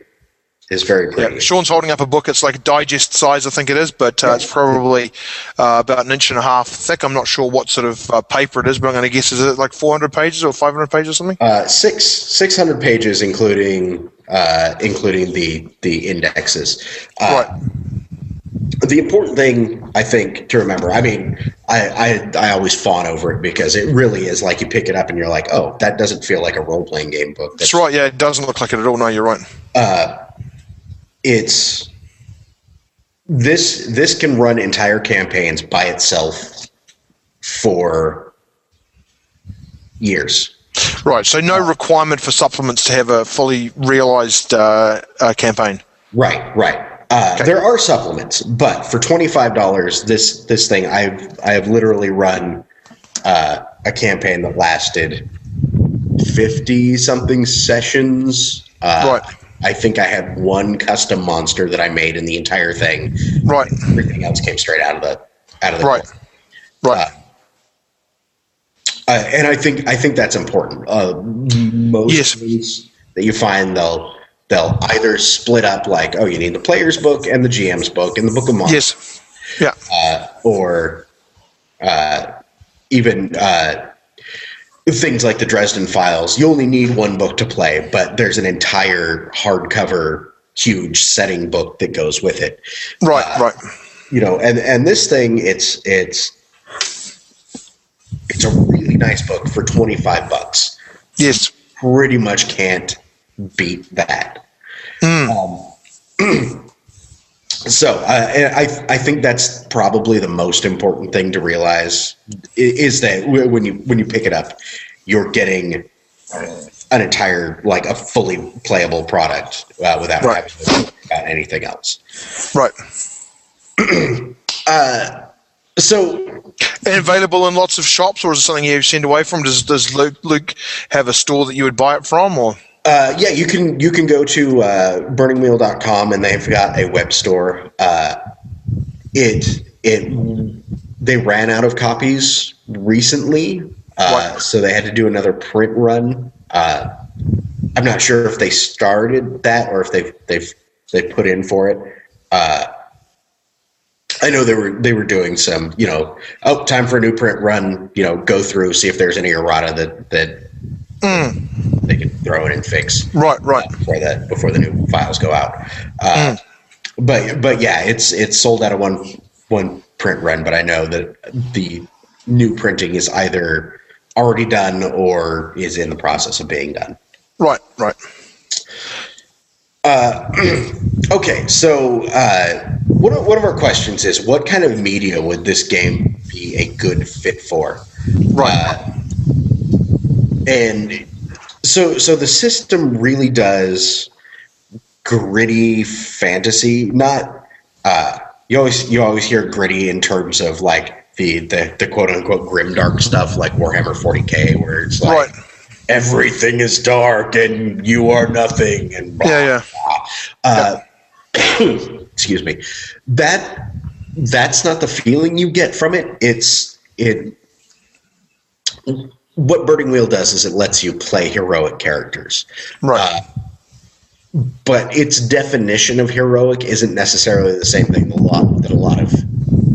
is very pretty. Yeah, Sean's holding up a book. It's like a digest size, I think it is, but uh, it's probably uh, about an inch and a half thick. I'm not sure what sort of uh, paper it is, but I'm going to guess is it like 400 pages or 500 pages or something? Uh, six 600 pages, including uh, including the the indexes. Uh, right. The important thing I think to remember, I mean, I, I I always fawn over it because it really is like you pick it up and you're like, oh, that doesn't feel like a role playing game book. That's, That's right. Yeah, it doesn't look like it at all. No, you're right. It's this this can run entire campaigns by itself for years. Right. So no requirement for supplements to have a fully realized uh, uh, campaign. Right. Right. Uh, okay. There are supplements, but for twenty five dollars, this this thing I've I have literally run uh, a campaign that lasted fifty something sessions. Uh, right. I think I had one custom monster that I made in the entire thing. Right. Everything else came straight out of the out of the right. Right. Uh, uh, and I think I think that's important. Uh, most yes. that you find they'll they'll either split up like oh you need the player's book and the GM's book and the book of monsters. Yes. Yeah. Uh, or uh, even uh, things like the Dresden Files, you only need one book to play, but there's an entire hardcover, huge setting book that goes with it. Right, uh, right. You know, and and this thing, it's it's it's a really nice book for twenty five bucks. Yes, pretty much can't beat that. Mm. Um, so uh, I I think that's probably the most important thing to realize is that when you when you pick it up, you're getting an entire like a fully playable product uh, without right. having to think about anything else. Right. uh, so and available in lots of shops, or is it something you send away from? Does Does Luke, Luke have a store that you would buy it from, or? Uh, yeah, you can you can go to uh, burningwheel.com and they've got a web store. Uh, it it they ran out of copies recently, uh, so they had to do another print run. Uh, I'm not sure if they started that or if they've they've they put in for it. Uh, I know they were they were doing some, you know, oh, time for a new print run. You know, go through see if there's any errata that that Mm. Throw it and fix right, right uh, before that before the new files go out. Uh, mm. But but yeah, it's it's sold out of one one print run. But I know that the new printing is either already done or is in the process of being done. Right, right. Uh, okay, so uh, one, of, one of our questions is what kind of media would this game be a good fit for? Right. Uh, and so so the system really does gritty fantasy not uh you always you always hear gritty in terms of like the the, the quote unquote grim dark stuff like warhammer 40k where it's like right. everything is dark and you are nothing and blah, yeah, yeah. Blah. Uh, yeah. excuse me that that's not the feeling you get from it it's it what Burning Wheel does is it lets you play heroic characters. Right. Uh, but its definition of heroic isn't necessarily the same thing that a lot, that a lot of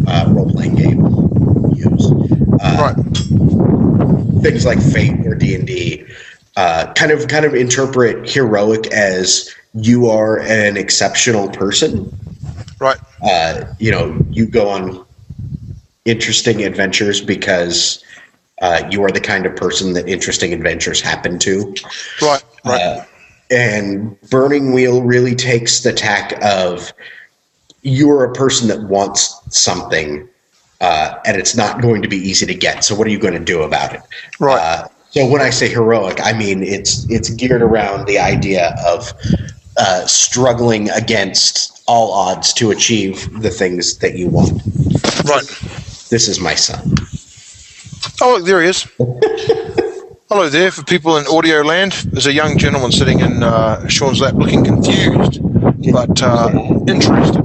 uh, role playing games use. Uh, right. Things like Fate or D and D uh, kind of kind of interpret heroic as you are an exceptional person. Right. Uh, you know, you go on interesting adventures because uh, you are the kind of person that interesting adventures happen to. Right. Right. Uh, and Burning Wheel really takes the tack of you're a person that wants something, uh, and it's not going to be easy to get. So what are you going to do about it? Right. Uh, so when I say heroic, I mean it's it's geared around the idea of uh, struggling against all odds to achieve the things that you want. Right. This is my son. Oh, there he is. Hello there. For people in audio land, there's a young gentleman sitting in uh, Sean's lap looking confused, but uh, interested.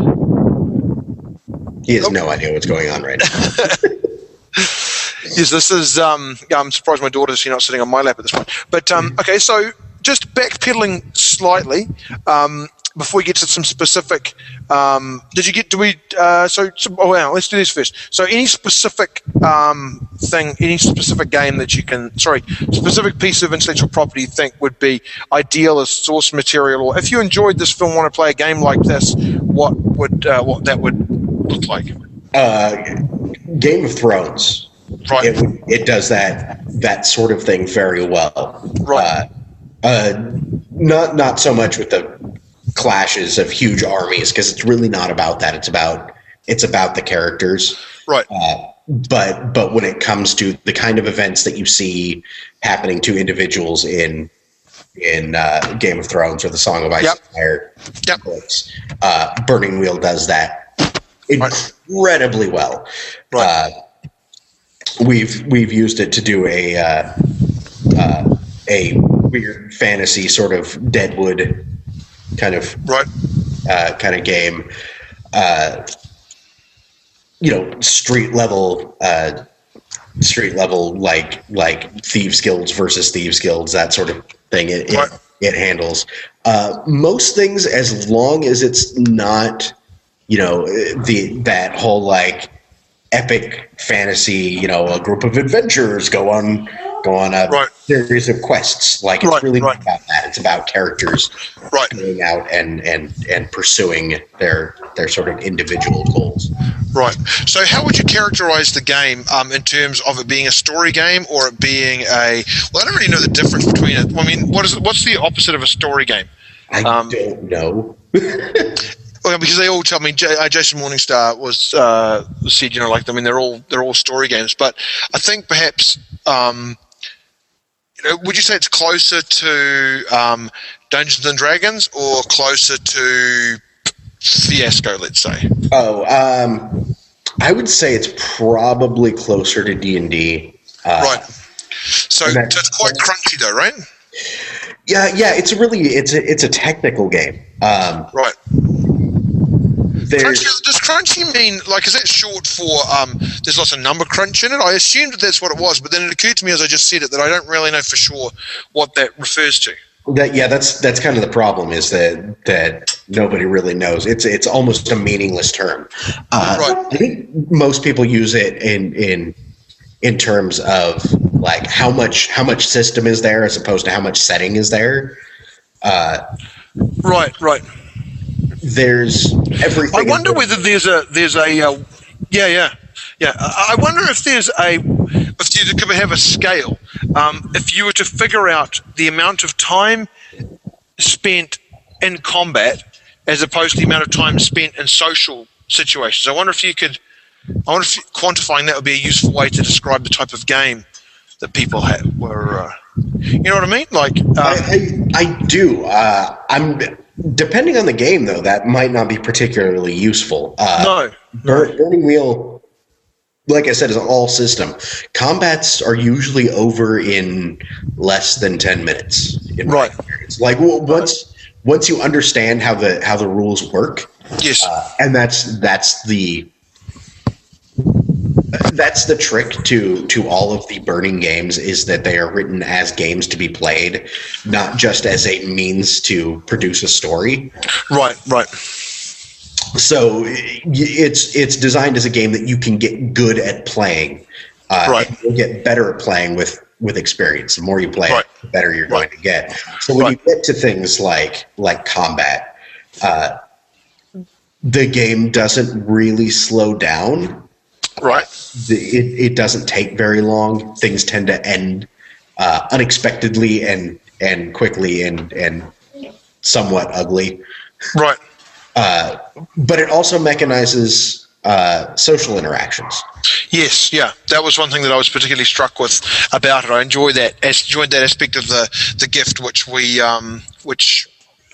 He has no idea what's going on right now. yes, this is. Um, I'm surprised my daughter's not sitting on my lap at this point. But um, okay, so just backpedaling slightly, um, before we get to some specific, um, did you get? Do we? Uh, so, so, oh well, let's do this first. So, any specific um, thing, any specific game that you can, sorry, specific piece of intellectual property you think would be ideal as source material, or if you enjoyed this film, want to play a game like this, what would uh, what that would look like? Uh, Game of Thrones. Right. It, it does that that sort of thing very well. Right. Uh, uh, not not so much with the clashes of huge armies because it's really not about that. It's about it's about the characters. Right. Uh, but but when it comes to the kind of events that you see happening to individuals in in uh, Game of Thrones or the Song of Ice Yep. and Fire Yep. uh, Burning Wheel does that incredibly well. Right. Uh, we've we've used it to do a uh, uh, a weird fantasy sort of Deadwood kind of Right. uh, kind of game. Uh, you know, street level, uh, street level like like thieves guilds versus thieves guilds, that sort of thing. It it, Right. it handles uh, most things as long as it's not, you know, the that whole like epic fantasy. You know, a group of adventurers go on go on a Right. series of quests. Like it's Right, really right. not about that. It's about characters Right. going out and and and pursuing their their sort of individual goals. Right. So, how would you characterize the game um, in terms of it being a story game or it being a? Well, I don't really know the difference between it. I mean, what is what's the opposite of a story game? I Um, don't know. Well, because they all tell me J- uh, Jason Morningstar was uh, said, you know, like I mean, they're all they're all story games, but I think perhaps. Um, you know, would you say it's closer to um, Dungeons and Dragons or closer to Fiasco? Let's say. Oh, um, I would say it's probably closer to D and D. Uh, Right. So, so it's quite crunchy, though, right? Yeah, yeah. It's a really it's a it's a technical game. Um, Right. There's Crunchy, does crunchy mean like is that short for um, there's lots of number crunch in it? I assumed that that's what it was, but then it occurred to me as I just said it that I don't really know for sure what that refers to. that yeah. That's that's kind of the problem is that that nobody really knows. It's it's almost a meaningless term. Uh, Right. I think most people use it in in in terms of like how much how much system is there as opposed to how much setting is there. Uh, Right, right. There's everything. I wonder whether there's a there's a uh, yeah yeah yeah. I wonder if there's a if you could have a scale. Um, if you were to figure out the amount of time spent in combat as opposed to the amount of time spent in social situations, I wonder if you could. I wonder if quantifying that would be a useful way to describe the type of game that people have. Were uh, you know what I mean? Like um, I, I, I do. Uh, I'm depending on the game though. That might not be particularly useful. Uh, no, Bur- Burning Wheel, like I said, is an all system. Combats are usually over in less than ten minutes. In Right. experience. Like once once you understand how the how the rules work, yes, uh, and that's that's the that's the trick to to all of the burning games is that they are written as games to be played not just as a means to produce a story right, right, so it's it's designed as a game that you can get good at playing uh, Right. you'll get better at playing with with experience the more you play Right. it the better you're Right. going to get so when Right. you get to things like like combat uh, the game doesn't really slow down right. the, it, it doesn't take very long. Things tend to end uh, unexpectedly and and quickly and and somewhat ugly. Right. Uh, but it also mechanizes uh, social interactions. Yes, yeah, that was one thing that I was particularly struck with about it. I enjoy that, as- enjoyed that aspect of the the gift which we um, which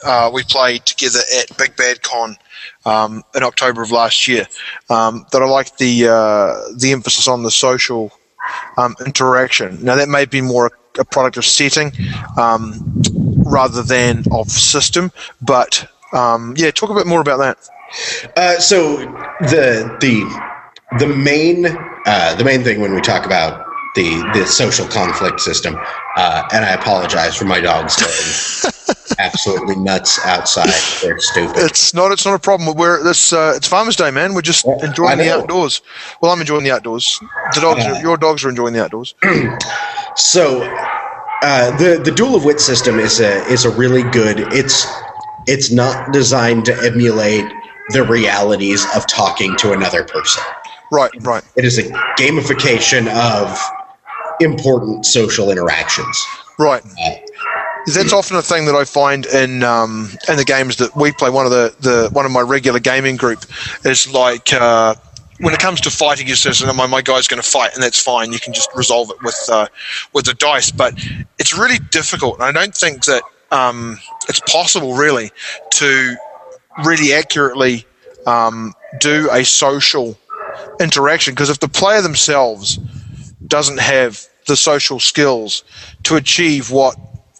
uh, we played together at Big Bad Con um, in October of last year. Um, that I like the uh, the emphasis on the social um, interaction. Now that may be more a product of setting um, rather than of system, but um, yeah, talk a bit more about that. Uh, so the the the main uh, the main thing when we talk about the the social conflict system. Uh, and I apologize for my dogs going absolutely nuts outside. They're stupid. It's not. It's not a problem. We're this. Uh, it's Farmers Day, man. We're just enjoying the outdoors. Well, I'm enjoying the outdoors. The dogs. Are, your dogs are enjoying the outdoors. So uh, the the duel of wit system is a is a really good. It's it's not designed to emulate the realities of talking to another person. Right. Right. It is a gamification of important social interactions. Right. That's often a thing that I find in um, in the games that we play. One of the, the one of my regular gaming group is like uh, when it comes to fighting, you says, my, my guy's going to fight," and that's fine. You can just resolve it with uh, with the dice. But it's really difficult. And I don't think that um, it's possible, really, to really accurately um, do a social interaction because if the player themselves doesn't have the social skills to achieve what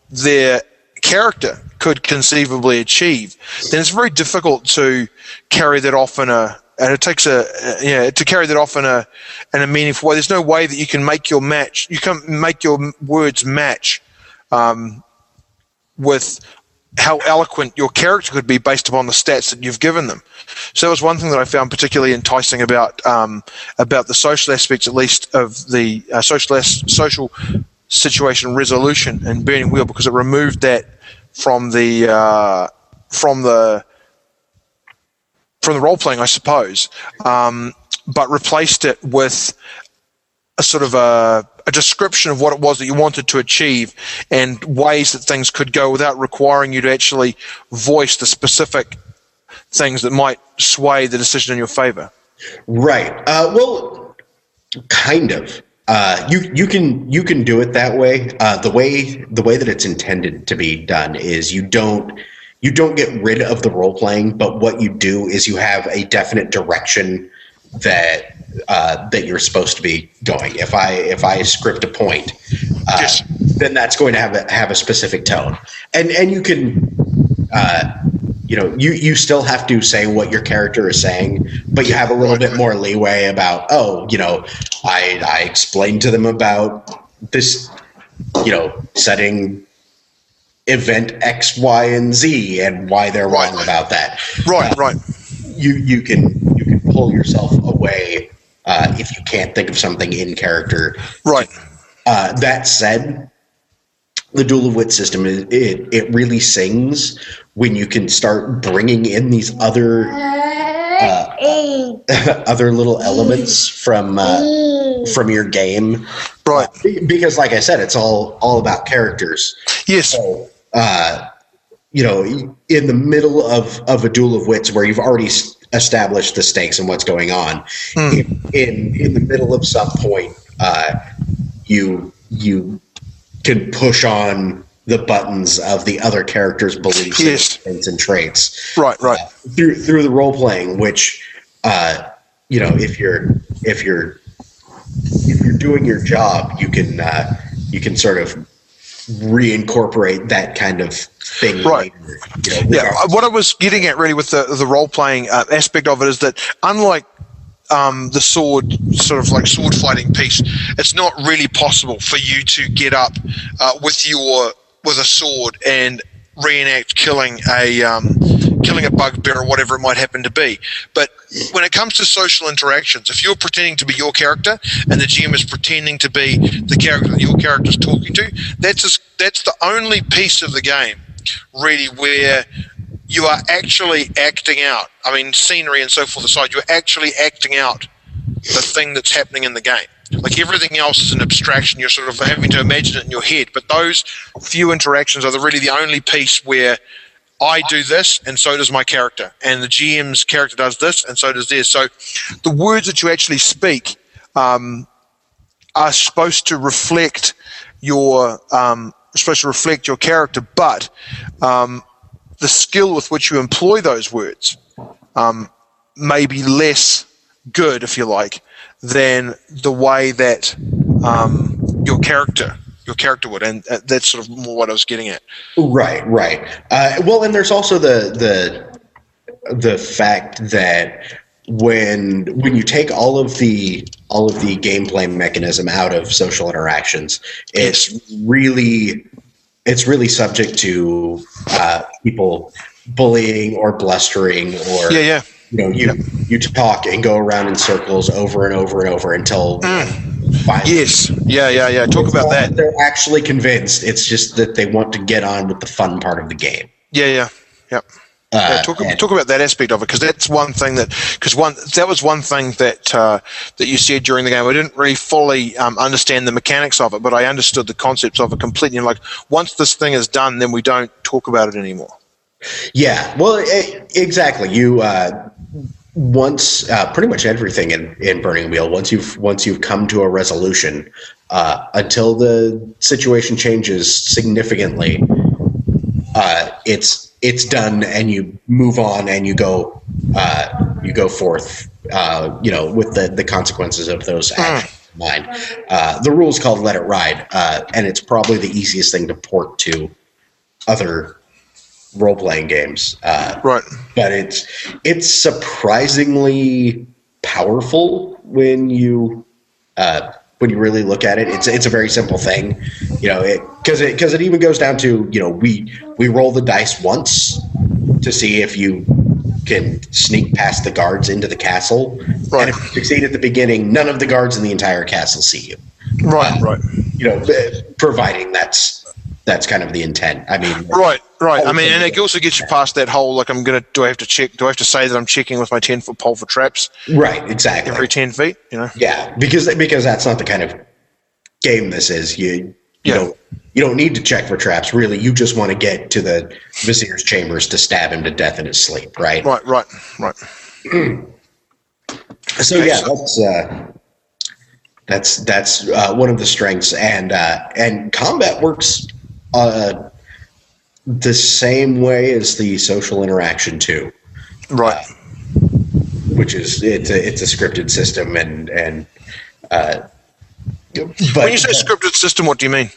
their character could conceivably achieve, then it's very difficult to carry that off in a and it takes a uh, yeah to carry that off in a in a meaningful way. There's no way that you can make your match. You can make your words match um, with how eloquent your character could be based upon the stats that you've given them. So that was one thing that I found particularly enticing about um, about the social aspects, at least of the uh, social social situation resolution in Burning Wheel, because it removed that from the uh, from the from the role playing, I suppose, um, but replaced it with a sort of a, a description of what it was that you wanted to achieve and ways that things could go without requiring you to actually voice the specific things that might sway the decision in your favor. Right. Uh, well, kind of. Uh, you you can you can do it that way. Uh, the way the way that it's intended to be done is you don't you don't get rid of the role playing, but what you do is you have a definite direction that uh, that you're supposed to be going. If I if I script a point, uh, Yes. then that's going to have a, have a specific tone, and and you can. Uh, you know, you, you still have to say what your character is saying, but you have a little bit more leeway about, oh, you know, I, I explained to them about this, you know, setting event X, Y, and Z and why they're wrong about that. Right, right. You you can pull yourself away uh, if you can't think of something in character. Right. Uh, that said, the duel of wit system is it it really sings when you can start bringing in these other other little elements from uh, from your game Right. Because like i said it's all all about characters Yes. so uh, you know in the middle of of a duel of wits where you've already established the stakes and what's going on in, in in the middle of some point uh, you you can push on the buttons of the other character's beliefs Yes. and, and traits Right, right. through through the role playing, which uh, you know, if you're if you're if you're doing your job, you can uh, you can sort of reincorporate that kind of thing. Right. you know, Yeah, what I was getting at really with the the role playing uh, aspect of it is that unlike um, the sword sort of like sword fighting piece, it's not really possible for you to get up uh, with your with a sword and reenact killing a um, killing a bugbear or whatever it might happen to be. But when it comes to social interactions, if you're pretending to be your character and the GM is pretending to be the character that your character is talking to, that's just, that's the only piece of the game really where you are actually acting out. I mean, scenery and so forth aside, you're actually acting out the thing that's happening in the game. Like everything else is an abstraction. You're sort of having to imagine it in your head. But those few interactions are the, really the only piece where I do this, and so does my character, and the GM's character does this, and so does theirs. So the words that you actually speak um, are supposed to reflect your um, supposed to reflect your character, but um, the skill with which you employ those words um, may be less good, if you like, than the way that um, your character your character would, and uh, that's sort of what I was getting at. Right, right. Uh, well, and there's also the the the fact that when when you take all of the all of the gameplay mechanism out of social interactions, it's really it's really subject to uh, people bullying or blustering or Yeah, yeah. you know you you talk and go around in circles over and over and over until finally Yes. Yeah, yeah, yeah. Talk it's about that. They're actually convinced. It's just that they want to get on with the fun part of the game. Yeah, yeah. Yep. Uh, Yeah, talk, and- talk about that aspect of it because that's one thing that because one that was one thing that uh, that you said during the game. I didn't really fully um, understand the mechanics of it, but I understood the concepts of it completely. And like once this thing is done, then we don't talk about it anymore. Yeah, well, e- exactly. You uh, once uh, pretty much everything in, in Burning Wheel. Once you've once you've come to a resolution, uh, until the situation changes significantly, uh, it's it's done, and you move on, and you go uh, you go forth. Uh, you know, with the the consequences of those actions. in Mind. Uh, the rule's called "Let It Ride," uh, and it's probably the easiest thing to port to other role playing games. Uh, Right. but it's it's surprisingly powerful when you uh, when you really look at it. It's it's a very simple thing, you know, because it because it, even goes down to you know we we roll the dice once to see if you can sneak past the guards into the castle, Right. and if you succeed at the beginning, none of the guards in the entire castle see you. Right. Right. You know, eh, providing that's that's kind of the intent. I mean, Right. Right. I mean, and it also gets you past that whole like I'm gonna do I have to check? Do I have to say that I'm checking with my ten foot pole for traps right? Exactly. every ten feet? You know. Yeah, because because that's not the kind of game this is. You you Yeah. don't you don't need to check for traps. Really, you just want to get to the vizier's chambers to stab him to death in his sleep. Right. Right. Right. Right. So yeah, that's uh, that's that's uh, one of the strengths, and uh, and combat works uh, the same way as the social interaction too. Right. which is it's a it's a scripted system and and uh, but when you say scripted system, what do you mean?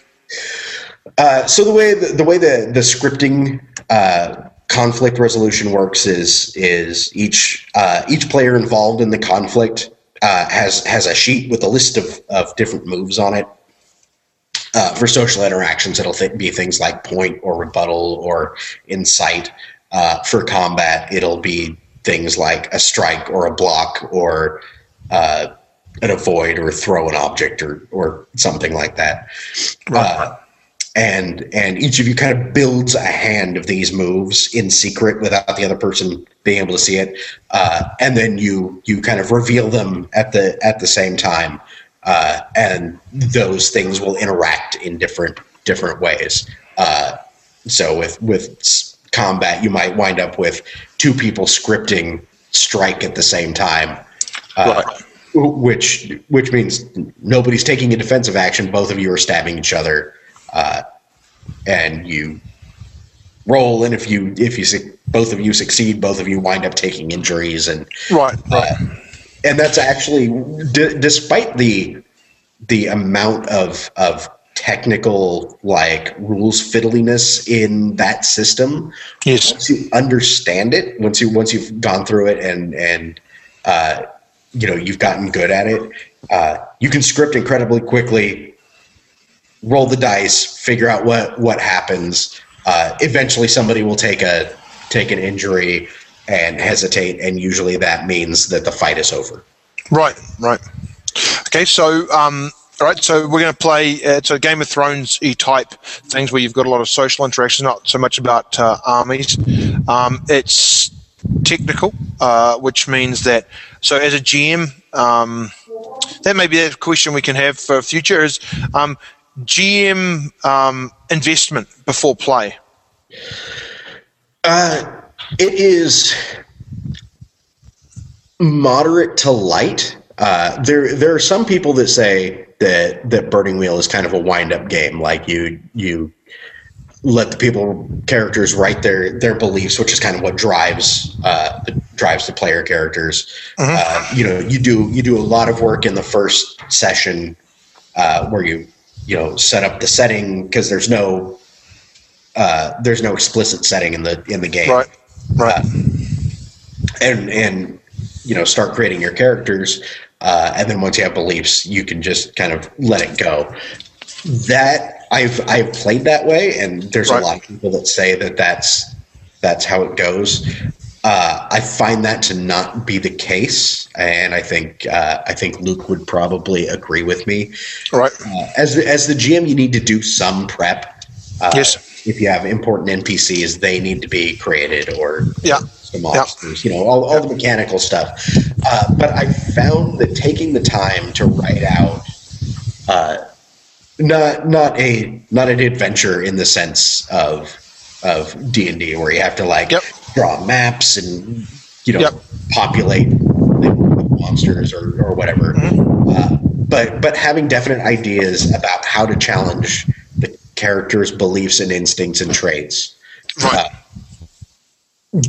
uh, so the way the, the way the the scripting uh, conflict resolution works is is each uh, each player involved in the conflict uh, has has a sheet with a list of of different moves on it. Uh, for social interactions, it'll th- be things like point or rebuttal or incite. Uh, for combat, it'll be things like a strike or a block or uh, an avoid or throw an object or or something like that. Uh, and and each of you kind of builds a hand of these moves in secret without the other person being able to see it, uh, and then you you kind of reveal them at the at the same time, uh, and those things will interact in different different ways. Uh, so with with combat, you might wind up with two people scripting strike at the same time. Uh, Right. which which means nobody's taking a defensive action. Both of you are stabbing each other, uh, and you roll. And if you if you both of you succeed, both of you wind up taking injuries, and Right. Right. And that's actually d- despite the the amount of of technical like rules fiddliness in that system yes. once you understand it, once you once you've gone through it and and uh, you know you've gotten good at it, uh, you can script incredibly quickly. Roll the dice, figure out what what happens. Uh, eventually, somebody will take a take an injury and hesitate, and usually that means that the fight is over. Right, right. Okay, so um, all right, so we're going to play. Uh, it's a Game of Thrones e type things where you've got a lot of social interaction, not so much about uh, armies. Um, it's technical, uh, which means that. So as a GM, um, that may be a question we can have for future is um, GM um, investment before play. Uh, it is moderate to light. Uh, there, there are some people that say that that Burning Wheel is kind of a wind-up game. Like you, you let the people characters write their their beliefs, which is kind of what drives uh, the, drives the player characters. Uh, you know, you do you do a lot of work in the first session uh, where you you know set up the setting because there's no uh, there's no explicit setting in the in the game Right, right. and and you know start creating your characters, uh, and then once you have beliefs, you can just kind of let it go. That I've I've played that way, and there's Right. a lot of people that say that that's that's how it goes. Uh, I find that to not be the case, and I think uh, I think Luke would probably agree with me. Right. Uh, as the, as the GM, you need to do some prep. Uh, Yes. If you have important NPCs, they need to be created or Yeah. some monsters, you know, all, all the mechanical stuff. Uh, but I found that taking the time to write out, uh, not not a not an adventure in the sense of of D and D where you have to like Yep. draw maps and you know Yep. populate monsters or, or whatever. Uh, but but having definite ideas about how to challenge character's beliefs and instincts and traits Right.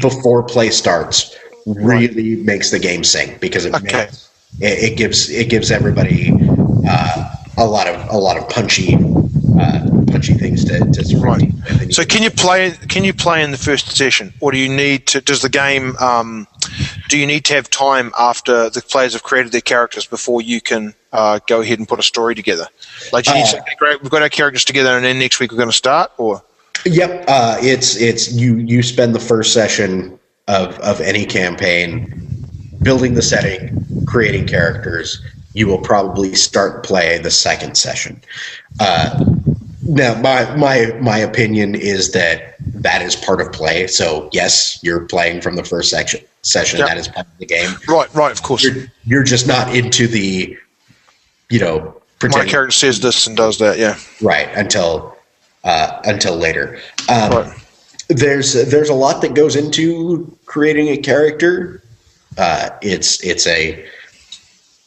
before play starts really makes the game sing because it, Okay. makes, it, it gives it gives everybody uh, a lot of a lot of punchy uh, punchy things to, to Right. deal So can you play? Can you play in the first session, or do you need to? Does the game? Um, do you need to have time after the players have created their characters before you can uh, go ahead and put a story together? Like, do you need to Uh, say, great, we've got our characters together, and then next week we're going to start, or Yep, uh, it's it's you you spend the first session of of any campaign building the setting, creating characters. You will probably start play the second session. Uh, now, my my my opinion is that that is part of play. So yes, you're playing from the first section session. Yep. That is part of the game. right? Right, of course. You're you're just not into the, you know, My character says this and does that. Yeah. right until uh, until later. Um, Right. There's there's a lot that goes into creating a character. Uh, it's it's a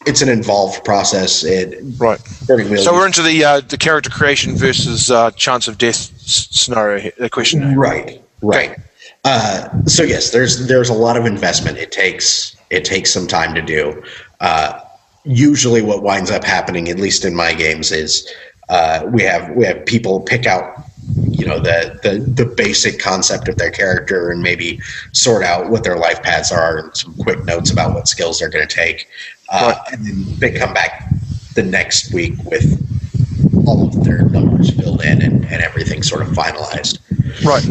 it's an involved process. It Right. So we're into the uh, the character creation versus uh, chance of death scenario. The question. now. right right. Uh, so yes, there's there's a lot of investment. It takes it takes some time to do. Uh, usually, what winds up happening, at least in my games, is uh, we have we have people pick out you know the, the the basic concept of their character and maybe sort out what their life paths are and some quick notes about what skills they're going to take uh, and then they come back the next week with all of their numbers filled in and, and everything sort of finalized Right.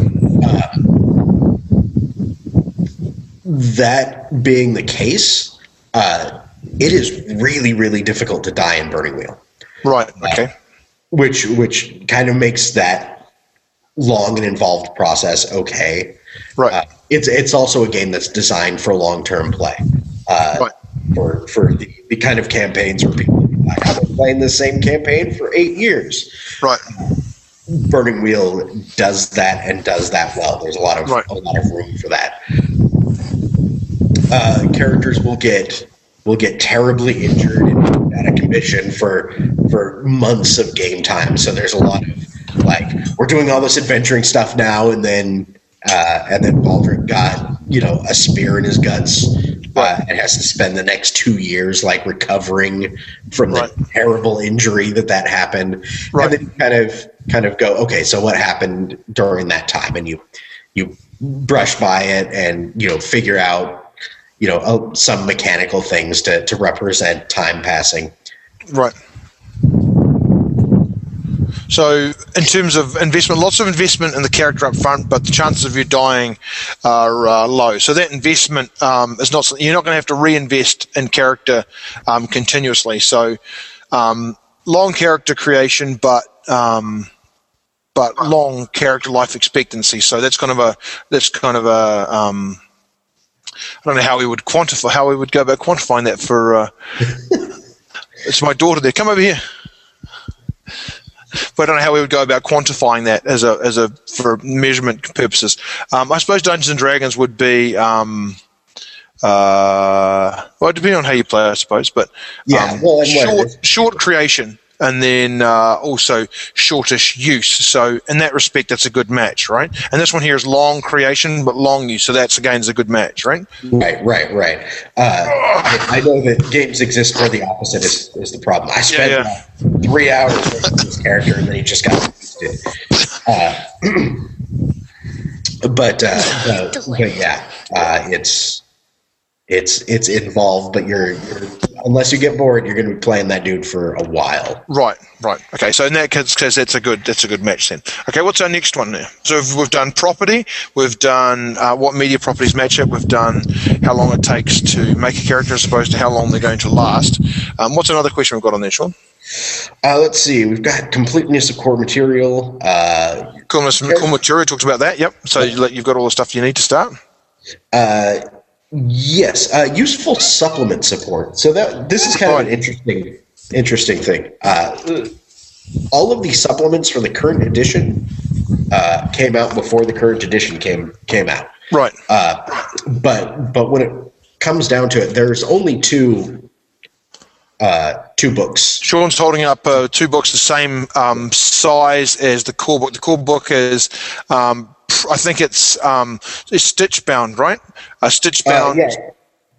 that being the case uh, it is really really difficult to die in burning wheel Right. Okay. which which kind of makes that long and involved process okay. Right. Uh, it's it's also a game that's designed for long term play. Uh, Right. For for the, the kind of campaigns where people like, I've been playing the same campaign for eight years. Right. Burning Wheel does that and does that well. There's a lot of Right. a lot of room for that. Uh, characters will get will get terribly injured and out of commission for for months of game time. So there's a lot of like we're doing all this adventuring stuff now, and then uh, and then Baldric got you know a spear in his guts. Uh, and has to spend the next two years like recovering from the Right. terrible injury that that happened, Right. and then you kind of kind of go, okay, so what happened during that time, and you you brush by it and you know figure out you know uh, some mechanical things to to represent time passing. Right. So, in terms of investment, lots of investment in the character up front, but the chances of you dying are uh, low. So that investment um, is not you're not going to have to reinvest in character um, continuously. So, um, long character creation, but um, but long character life expectancy. So that's kind of a that's kind of a um, I don't know how we would quantify how we would go about quantifying that for. Uh, it's my daughter there. Come over here. But I don't know how we would go about quantifying that as a as a for measurement purposes. Um, I suppose Dungeons and Dragons would be. Um, uh, well, depending on how you play, I suppose, but Yeah, um, well, short, short creation and then uh, also shortish use. So in that respect, that's a good match, right? And this one here is long creation but long use, so that's again is a good match, right? Right, right, right. Uh, I I know that games exist where the opposite is, is the problem. I spent yeah. uh, three hours with this character and then he just got wasted. Uh, but, uh, uh, but yeah, uh, it's it's it's involved, but you're, you're unless you get bored, you're going to be playing that dude for a while. Right, right. Okay, so in that case, that's a good that's a good match then. Okay, what's our next one now? So we've, done property, we've done uh, what media properties match up, we've done how long it takes to make a character as opposed to how long they're going to last. Um, what's another question we've got on there, Sean? Uh, let's see. We've got completeness of core material. Uh, coolness, cool material talked about that. Yep. So you've got all the stuff you need to start. Uh, Yes, uh, useful supplement support. So that this is kind of an interesting, interesting thing. Uh, all of the supplements for the current edition uh, came out before the current edition came came out. Right. Uh, but but when it comes down to it, there's only two uh, two books. Sean's holding up uh, two books the same um, size as the core book. The core book is um, I think it's um, it's stitch bound, right? A stitch uh, bound. Uh, yeah.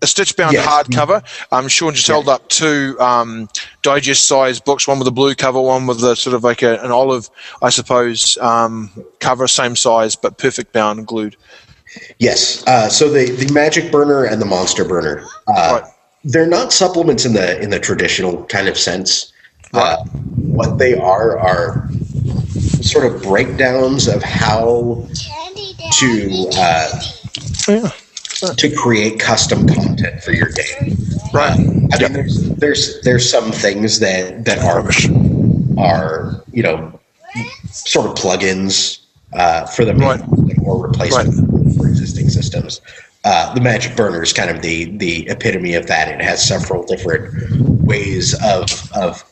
A stitch bound yes. hardcover. Um, Sean just held up two um, digest size books, one with a blue cover, one with a sort of like a, an olive, I suppose, um, cover, same size, but perfect bound and glued. Yes. Uh, so the, the Magic Burner and the Monster Burner, uh, right. they're not supplements in the in the traditional kind of sense. Right. Uh, what they are are sort of breakdowns of how to uh, yeah. to create custom content for your game. Right. I mean, there's, there's there's some things that that are are you know sort of plugins uh, for the right. or replacement right. for existing systems. Uh, the Magic Burner is kind of the the epitome of that. It has several different ways of of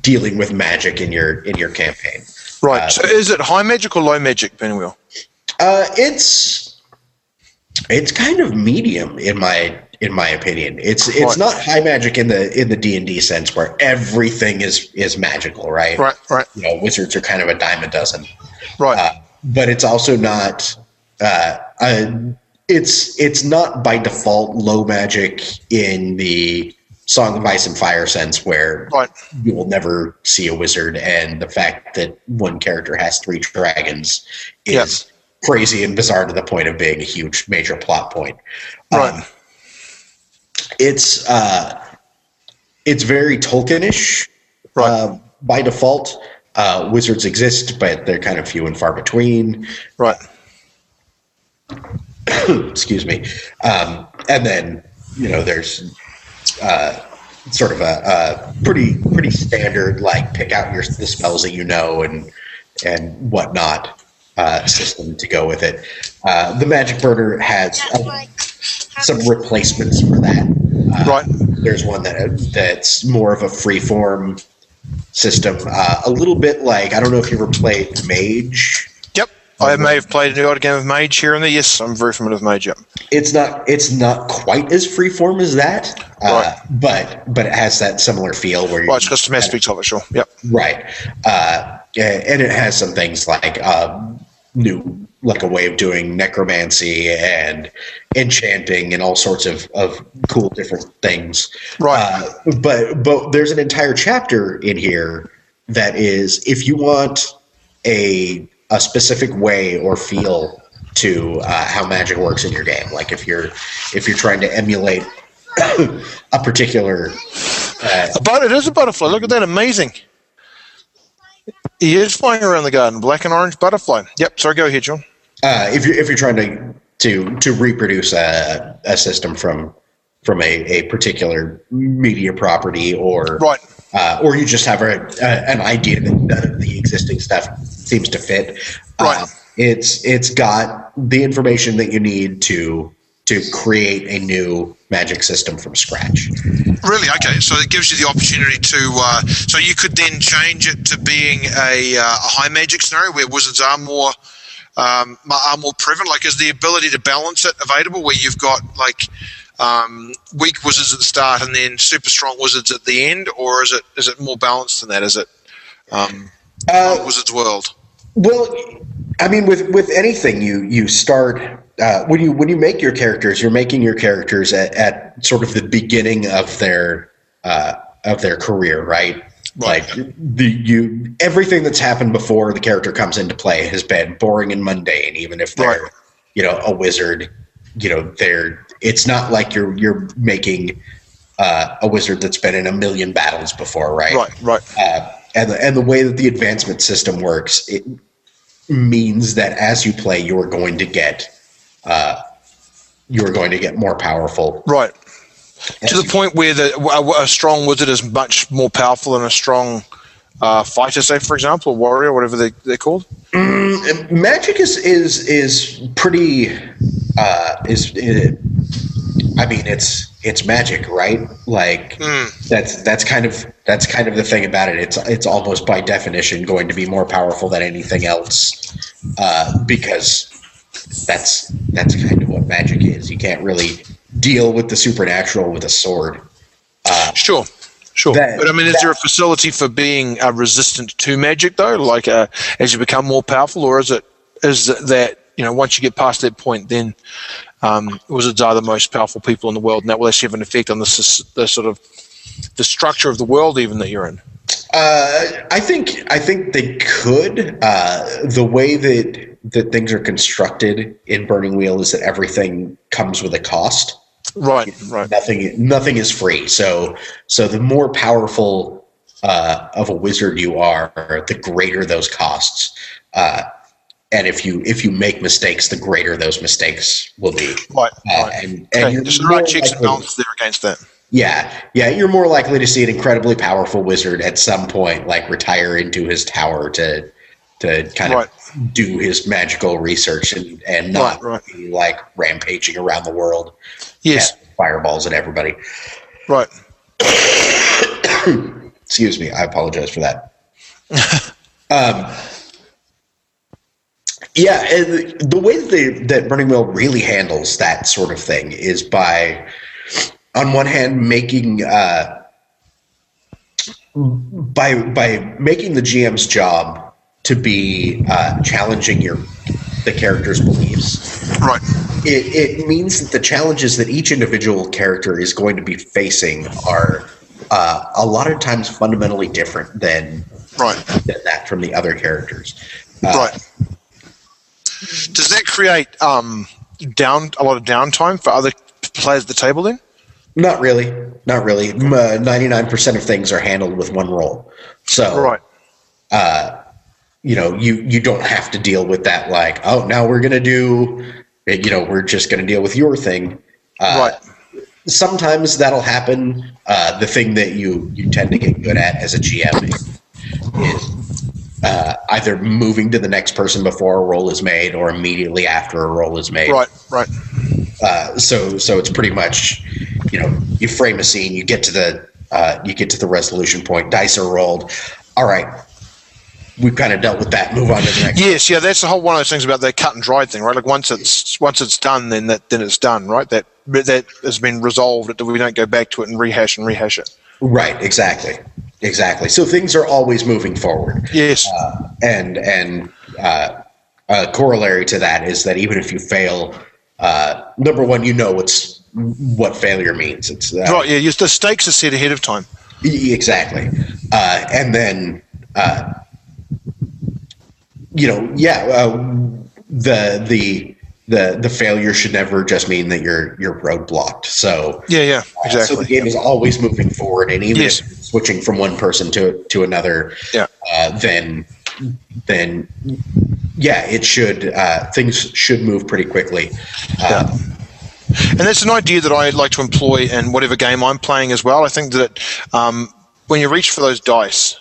dealing with magic in your in your campaign. Right. Uh, so is it high magic or low magic, Pinwheel? Uh, it's it's kind of medium in my in my opinion. It's it's not high magic in the in the D and D sense where everything is is magical, right? Right. Right. You know, wizards are kind of a dime a dozen. Right. Uh, but it's also not. Uh, it's it's not by default low magic in the Song of Ice and Fire sense, where right. you will never see a wizard, and the fact that one character has three dragons is. Crazy and bizarre to the point of being a huge major plot point. Right. Um, it's uh, it's very Tolkienish right. uh, by default. Uh, wizards exist, but they're kind of few and far between. Right. Excuse me. Um, and then you know there's uh, sort of a, a, pretty pretty standard like pick out your the spells that you know and and whatnot uh, system to go with it. Uh, the Magic Burner has uh, some replacements for that. Uh, right. There's one that that's more of a free form system, uh, a little bit like I don't know if you ever played Mage. Yep, I may have played an odd game of Mage here and there. Yes, I'm very familiar with Mage. Yep. It's not it's not quite as freeform as that, uh, right. but but it has that similar feel where you. Well, it's just a aspects of it, sure. Yep. Right, uh, and it has some things like uh, new, like a way of doing necromancy and enchanting and all sorts of of cool different things. Right. Uh, but but there's an entire chapter in here that is if you want a a specific way or feel to uh, how magic works in your game. Like if you're if you're trying to emulate a particular. Uh, but it is a butterfly. Look at that, amazing. He is flying around the garden, black and orange butterfly. Yep. Sorry, go ahead, John. Uh, if you're if you're trying to to to reproduce a, a system from from a, a particular media property or right. Uh, or you just have a, a, an idea that none of the existing stuff seems to fit. Right. Uh, it's it's got the information that you need to to create a new magic system from scratch. Really? Okay. So it gives you the opportunity to. Uh, so you could then change it to being a, uh, a high magic scenario where wizards are more. Um, are more prevalent. Like, is the ability to balance it available where you've got like um, weak wizards at the start and then super strong wizards at the end, or is it is it more balanced than that? Is it um, uh, Wizards World? Well, I mean, with with anything, you you start uh, when you when you make your characters, you're making your characters at, at sort of the beginning of their uh, of their career, right? Right. Like the you everything that's happened before the character comes into play has been boring and mundane. Even if they're right. you know a wizard, you know they're it's not like you're you're making uh, a wizard that's been in a million battles before, right? Right, right. Uh, and the, and the way that the advancement system works, it means that as you play, you are going to get uh, you are going to get more powerful. Right. To the point where the, a, a strong wizard is much more powerful than a strong uh, fighter, say for example, a warrior, whatever they, they're called. Mm, magic is is is pretty uh, is. I mean, it's it's magic, right? Like Mm. that's that's kind of that's kind of the thing about it. It's it's almost by definition going to be more powerful than anything else uh, because that's that's kind of what magic is. You can't really deal with the supernatural with a sword. Sure, sure. That- but I mean, is that- there a facility for being uh, resistant to magic though? Like uh, as you become more powerful, or is it is that you know once you get past that point, then um, wizards are the most powerful people in the world, and that will actually have an effect on the, the sort of the structure of the world even that you're in. Uh, I think I think they could. Uh, the way that that things are constructed in Burning Wheel is that everything comes with a cost. Right, right. Nothing nothing is free. So so the more powerful uh, of a wizard you are, the greater those costs. Uh, and if you if you make mistakes, the greater those mistakes will be. Right, Uh, right. and and Okay, There's the right checks and balances there against that. yeah, yeah, you're more likely to see an incredibly powerful wizard at some point, like retire into his tower to to kind Right. of do his magical research and and not Right, right. be like rampaging around the world, Yes, casting fireballs at everybody. right. Excuse me, I apologize for that. um, yeah, and the way that, they, that Burning Wheel really handles that sort of thing is by, on one hand, making uh, by by making the GM's job to be uh, challenging your the character's beliefs Right. it, it means that the challenges that each individual character is going to be facing are uh, a lot of times fundamentally different than, Right. than that from the other characters. Uh, Right. Does that create um, down a lot of downtime for other players at the table then? Not really. Not really. Ninety nine percent of things are handled with one roll. So Right. you know you you don't have to deal with that. Like oh now we're gonna do you know we're just gonna deal with your thing. Uh, right. sometimes that'll happen. Uh, the thing that you you tend to get good at as a GM is, is uh, either moving to the next person before a roll is made or immediately after a roll is made. Right. Right. Uh, so so it's pretty much you know you frame a scene, you get to the uh, you get to the resolution point, dice are rolled. All right, we've kind of dealt with that. Move on to the next. Yes. Yeah. That's the whole one of those things about the cut and dried thing, right? Like once it's once it's done, then that then it's done, right? That that has been resolved. That we don't go back to it and rehash and rehash it. Right, exactly, exactly. So things are always moving forward. Yes. and and uh, a corollary to that is that even if you fail, uh, number one, you know what's what failure means. It's uh, right. Yeah. The stakes are set ahead of time. exactly, uh, and then uh, you know, yeah, uh, the the the the failure should never just mean that you're you're roadblocked. So Yeah. Yeah. uh, so the game is always moving forward, and even Yes. if switching from one person to to another, Yeah. uh, then then yeah, it should uh, things should move pretty quickly. Uh, And that's an idea that I like to employ in whatever game I'm playing as well. I think that um, when you reach for those dice,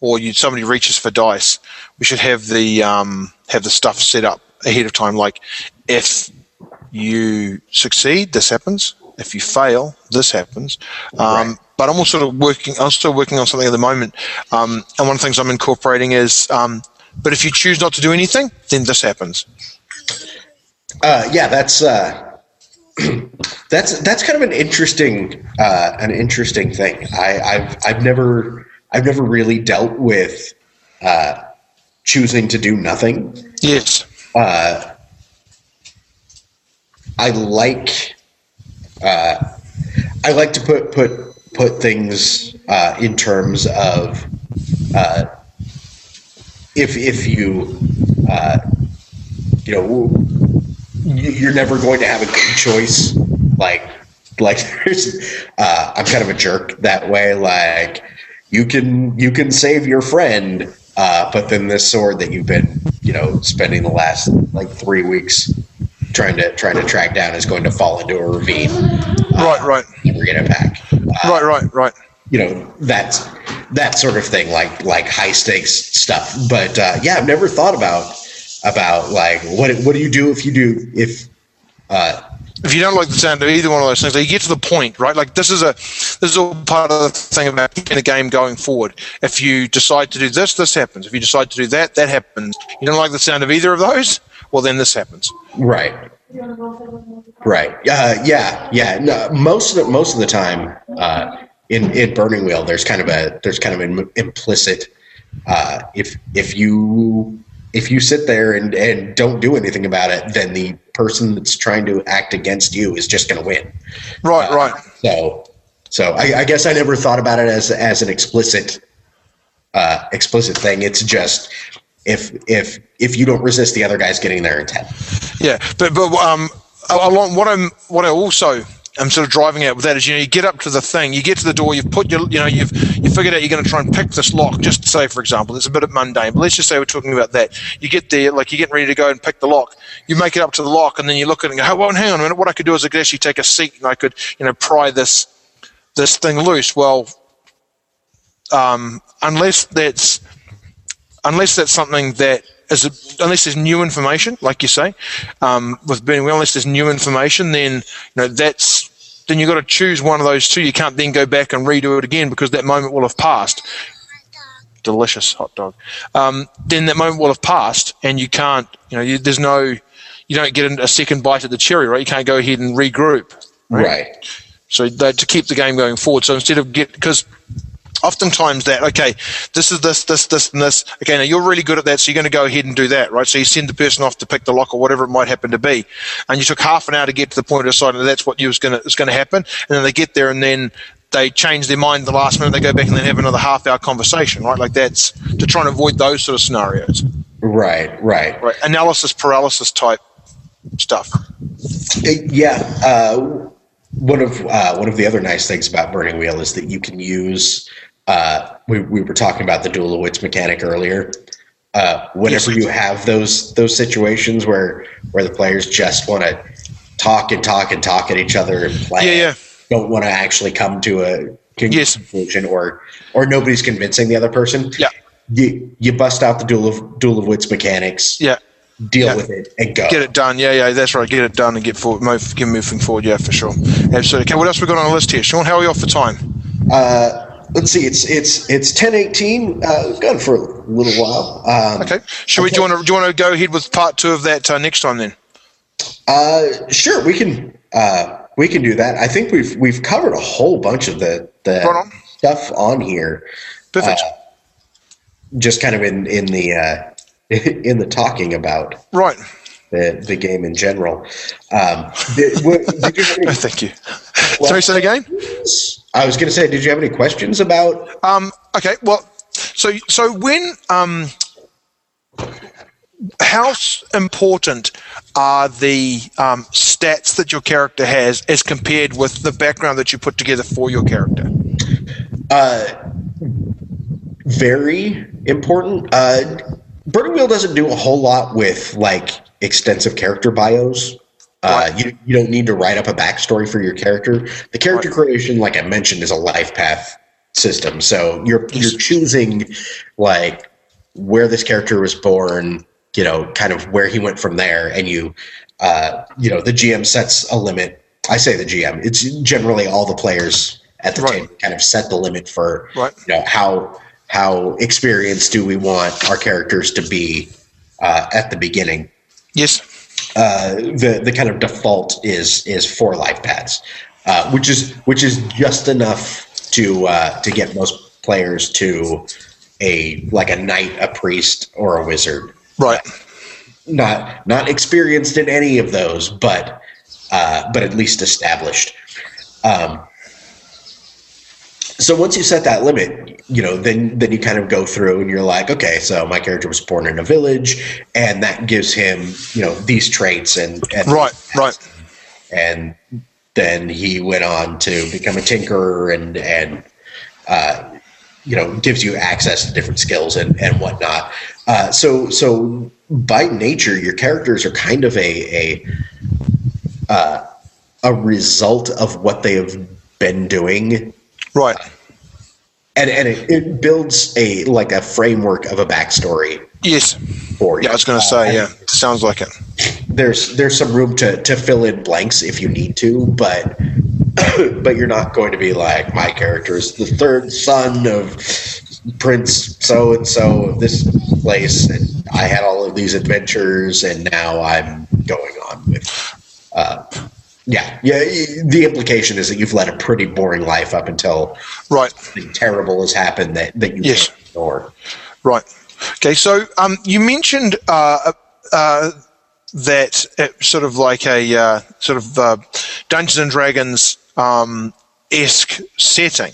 or you somebody reaches for dice, we should have the um, have the stuff set up ahead of time. Like if you succeed, this happens. If you fail, this happens. Um, Right. But I'm also working. I'm still working on something at the moment, um, and one of the things I'm incorporating is. Um, but if you choose not to do anything, then this happens. uh, yeah, that's uh, that's that's kind of an interesting uh, an interesting thing. I, I've I've never I've never really dealt with uh, choosing to do nothing. Yes. uh, I like uh, I like to put put put things uh, in terms of uh, if if you uh, you know you- you're never going to have a good choice Like, like there's, uh, I'm kind of a jerk that way. Like, you can you can save your friend, uh, but then this sword that you've been you know spending the last like three weeks trying to trying to track down is going to fall into a ravine. right, right, Never get it back. Uh, right, right, right. you know that's that sort of thing like like high stakes stuff but uh, yeah i've never thought about about like what what do you do if you do if uh, if you don't like the sound of either one of those things, you get to the point, right? Like this is a this is all part of the thing about keeping a game going forward. If you decide to do this, this happens. If you decide to do that, that happens. You don't like the sound of either of those, well then this happens. right right uh, yeah yeah no, most of the most of the time uh, in in burning wheel there's kind of a there's kind of an implicit uh, if if you if you sit there and, and don't do anything about it, then the person that's trying to act against you is just going to win. Right, Uh, right. So, so I, I guess I never thought about it as as an explicit uh, explicit thing. It's just if if if you don't resist the other guys getting their intent. Yeah, but but um, along what I'm what I also am sort of driving at with that is you know you get up to the thing, you get to the door, you've put your you know you've you figured out you're going to try and pick this lock. Just say for example, it's a bit of mundane, but let's just say we're talking about that. You get there, like you're getting ready to go and pick the lock. You make it up to the lock, and then you look at it and go, oh, well, hang on a minute. What I could do is I could actually take a seat and I could you know pry this this thing loose. Well, um, unless that's unless that's something that is a, unless there's new information, like you say, um, with burning wheel, unless there's new information, then you know that's then you've got to choose one of those two. You can't then go back and redo it again because that moment will have passed. Delicious hot dog. Um, then that moment will have passed, and you can't. You know, you, there's no. You don't get a second bite at the cherry, right? You can't go ahead and regroup. Right. So that, to keep the game going forward. So instead of get because oftentimes that okay, this is this, this, this, and this. Okay, now you're really good at that, so you're going to go ahead and do that, right? So you send the person off to pick the lock or whatever it might happen to be, and you took half an hour to get to the point of deciding that that's what you was going to is going to happen, and then they get there and then they change their mind the last minute. They go back and then have another half hour conversation, right? Like that's to try and avoid those sort of scenarios, Right. Right. right? Analysis paralysis type stuff. Uh, Yeah, uh, one of uh, one of the other nice things about Burning Wheel is that you can use. Uh, we we were talking about the wits mechanic earlier. Uh, whenever Yes. you have those those situations where where the players just want to talk and talk and talk at each other and play, Yeah, yeah. don't want to actually come to a con- Yes. conclusion, or or nobody's convincing the other person. Yeah. You, you bust out the duel of duel of wits mechanics, Yeah. deal Yeah. with it, and go. Get it done. Yeah, yeah, that's right. Get it done and get forward, move, get moving forward. Yeah, for sure. Absolutely. Okay, what else we got on the list here, Sean? How are we off for time? Uh, let's see. It's it's it's ten eighteen. Uh, gone for a little while. Um, Okay. Should we? Do you want to? Do you want to go ahead with part two of that uh, next time then? Uh, sure, we can uh, we can do that. I think we've we've covered a whole bunch of the the on. stuff on here. Perfect. Uh, Just kind of in in the uh, in the talking about right. The the game in general. Um, did, what, did you No, any, thank you. Sorry, say again. I was going to say, did you have any questions about? Um, okay. Well, so so when um, how important are the um, stats that your character has as compared with the background that you put together for your character? Uh, very important. Uh, Burning Wheel doesn't do a whole lot with like extensive character bios. Uh, you, you don't need to write up a backstory for your character. The character creation, like I mentioned, is a life path system. So you're you're choosing like where this character was born, you know, kind of where he went from there, and you uh, you know, the GM sets a limit. I say the GM. It's generally all the players at the Right. table kind of set the limit for Right. you know how how experienced do we want our characters to be uh, at the beginning Yes. uh, the the kind of default is is four lifepaths, uh, which is which is just enough to uh, to get most players to a like a knight, a priest, or a wizard. Right. Not not experienced in any of those, but uh, but at least established. Um, so once you set that limit, you know, then then you kind of go through and you're like, okay, so my character was born in a village, and that gives him, you know, these traits and, and Right. Right. and then he went on to become a tinkerer and and uh, you know gives you access to different skills and and whatnot. Uh, so so by nature, your characters are kind of a a uh, a result of what they have been doing Right. and and it, it builds a like a framework of a backstory Yes. for you. Yeah, I was going to Uh, say. Yeah, sounds like it. There's there's some room to to fill in blanks if you need to, but but you're not going to be like my character is the third son of Prince so and so of this place, and I had all of these adventures, and now I'm going on with. Uh, yeah, yeah. The implication is that you've led a pretty boring life up until Right. something terrible has happened that that you Yes. can't ignore. Right. Okay. So um, you mentioned uh, uh, that it sort of like a uh, sort of uh, Dungeons and Dragons um, esque setting.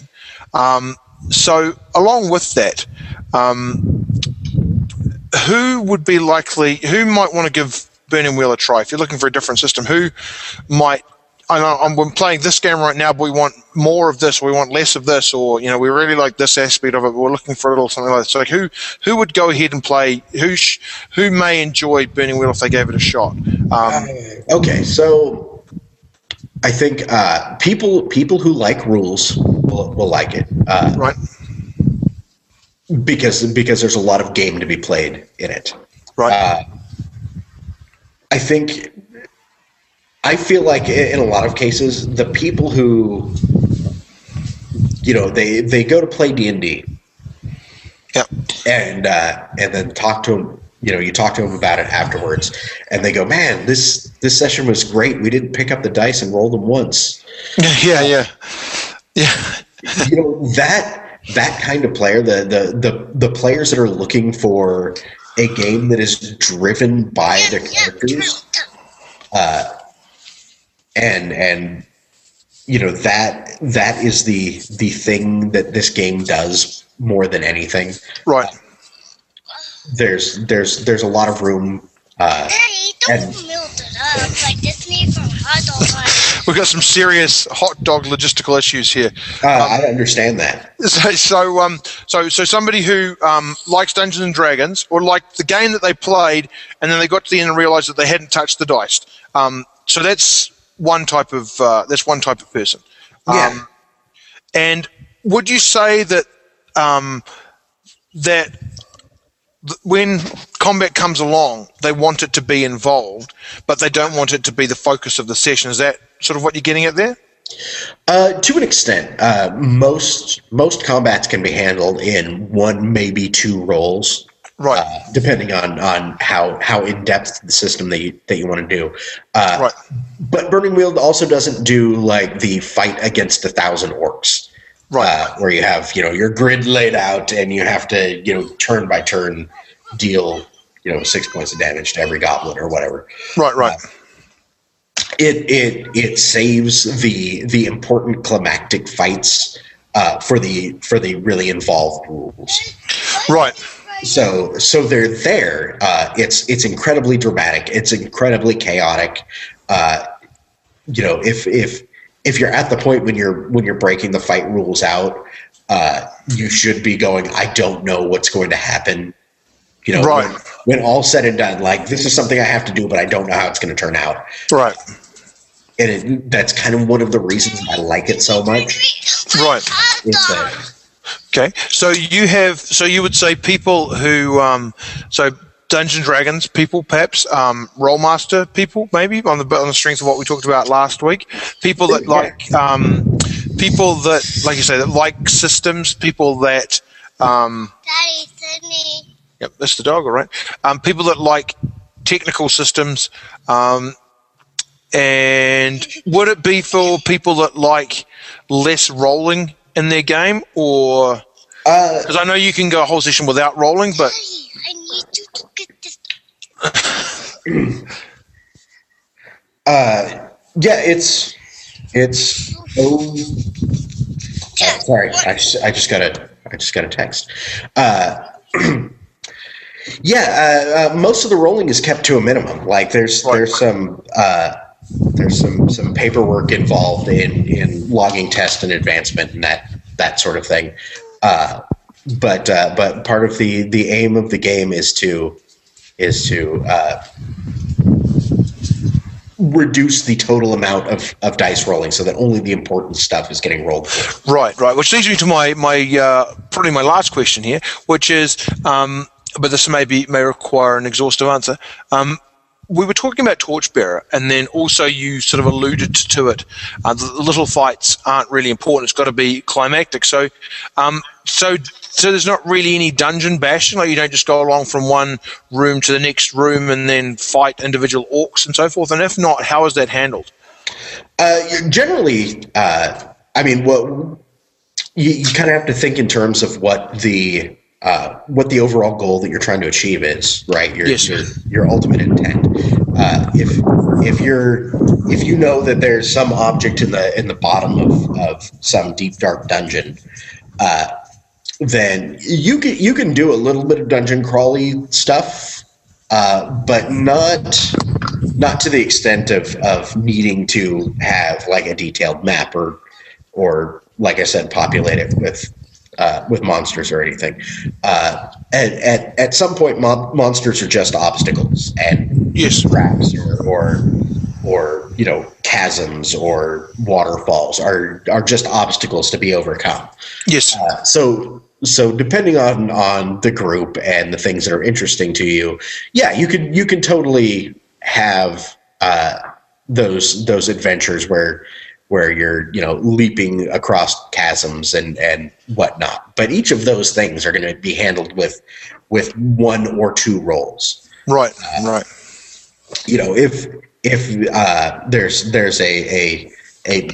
Um, so along with that, um, who would be likely? Who might want to give Burning Wheel a try? If you're looking for a different system, who might? I know I'm we're playing this game right now, but we want more of this, or we want less of this, or you know, we really like this aspect of it. But we're looking for a little something like that. So, like, who who would go ahead and play? Who sh- who may enjoy Burning Wheel if they gave it a shot? Um, Okay, so I think uh, people people who like rules will, will like it uh, right, because because there's a lot of game to be played in it. right, Uh, I think I feel like in a lot of cases the people who you know they they go to play D and D yeah, and uh, and then talk to them. You know, you talk to them about it afterwards, and they go, "Man, this this session was great. We didn't pick up the dice and roll them once." yeah, yeah, yeah, you know that that kind of player, the the the the players that are looking for a game that is driven by the characters, uh, and and you know that that is the the thing that this game does more than anything. right. There's there's there's a lot of room. Uh, Daddy, don't And- melt it up like Disney from Hot Dog We've got some serious hot dog logistical issues here. uh, I understand that. So, so, um, so, so somebody who um, likes Dungeons and Dragons, or liked the game that they played, and then they got to the end and realized that they hadn't touched the dice. Um, so that's one type of uh, that's one type of person. Yeah. Um, and would you say that um, that when combat comes along, they want it to be involved, but they don't want it to be the focus of the session? Is that sort of what you're getting at there? Uh, to an extent, uh, most most combats can be handled in one, maybe two rolls, Right. uh, depending on on how how in depth the system that you that you want to do. Uh, right. But Burning Wheel also doesn't do like the fight against a thousand orcs, Right. uh, where you have you know your grid laid out and you have to you know turn by turn deal you know six points of damage to every goblin or whatever. right. Right. it it it saves the the important climactic fights uh, for the for the really involved rules. Right. So so they're there. Uh, it's it's incredibly dramatic. It's incredibly chaotic. Uh, you know, if if if you're at the point when you're when you're breaking the fight rules out, uh, you should be going. I don't know what's going to happen. You know, Right. when, when all said and done, like this is something I have to do, but I don't know how it's going to turn out Right. and it, that's kind of one of the reasons I like it so much. Right. Is that Okay. So you have, so you would say people who, um, so Dungeons and Dragons people, perhaps, um, Rolemaster people, maybe on the on the strength of what we talked about last week. People that like, um, people that, like you say, that like systems. People that, um, Daddy, Sydney. Yep, that's the dog, all right. Um, people that like technical systems. Um, and would it be for people that like less rolling in their game, or uh, because I know you can go a whole session without rolling, but I need you to get this. uh, yeah, it's it's. Oh, oh, sorry, I just, I just got a I just got a text. Uh, yeah, uh, uh, most of the rolling is kept to a minimum. Like there's there's some uh, there's some some paperwork involved in in logging test and advancement and that that sort of thing. Uh, but uh, but part of the the aim of the game is to is to uh, reduce the total amount of, of dice rolling so that only the important stuff is getting rolled. Right, right. Which leads me to my my uh, probably my last question here, which is, um, but this may be may require an exhaustive answer. Um, we were talking about Torchbearer, and then also you sort of alluded to it. Uh, the little fights aren't really important; it's got to be climactic. So, um, so, so there's not really any dungeon bashing. Like you don't just go along from one room to the next room and then fight individual orcs and so forth. And if not, how is that handled? Uh, generally, uh, I mean, what you, you kind of have to think in terms of what the uh, what the overall goal that you're trying to achieve is, right? Your Yes. your, your ultimate intent. Uh, if if you're if you know that there's some object in the in the bottom of, of some deep dark dungeon, uh, then you can you can do a little bit of dungeon crawly stuff, uh, but not not to the extent of of needing to have like a detailed map or or like I said, populate it with uh, with monsters or anything. Uh, at, at at some point, mon- monsters are just obstacles and Yes. traps or, or or you know chasms or waterfalls are are just obstacles to be overcome. Yes. Uh, so so depending on on the group and the things that are interesting to you, yeah, you can you can totally have uh, those those adventures where where you're you know leaping across chasms and and whatnot. But each of those things are going to be handled with with one or two rolls Right. Right. you know if if uh, there's there's a a a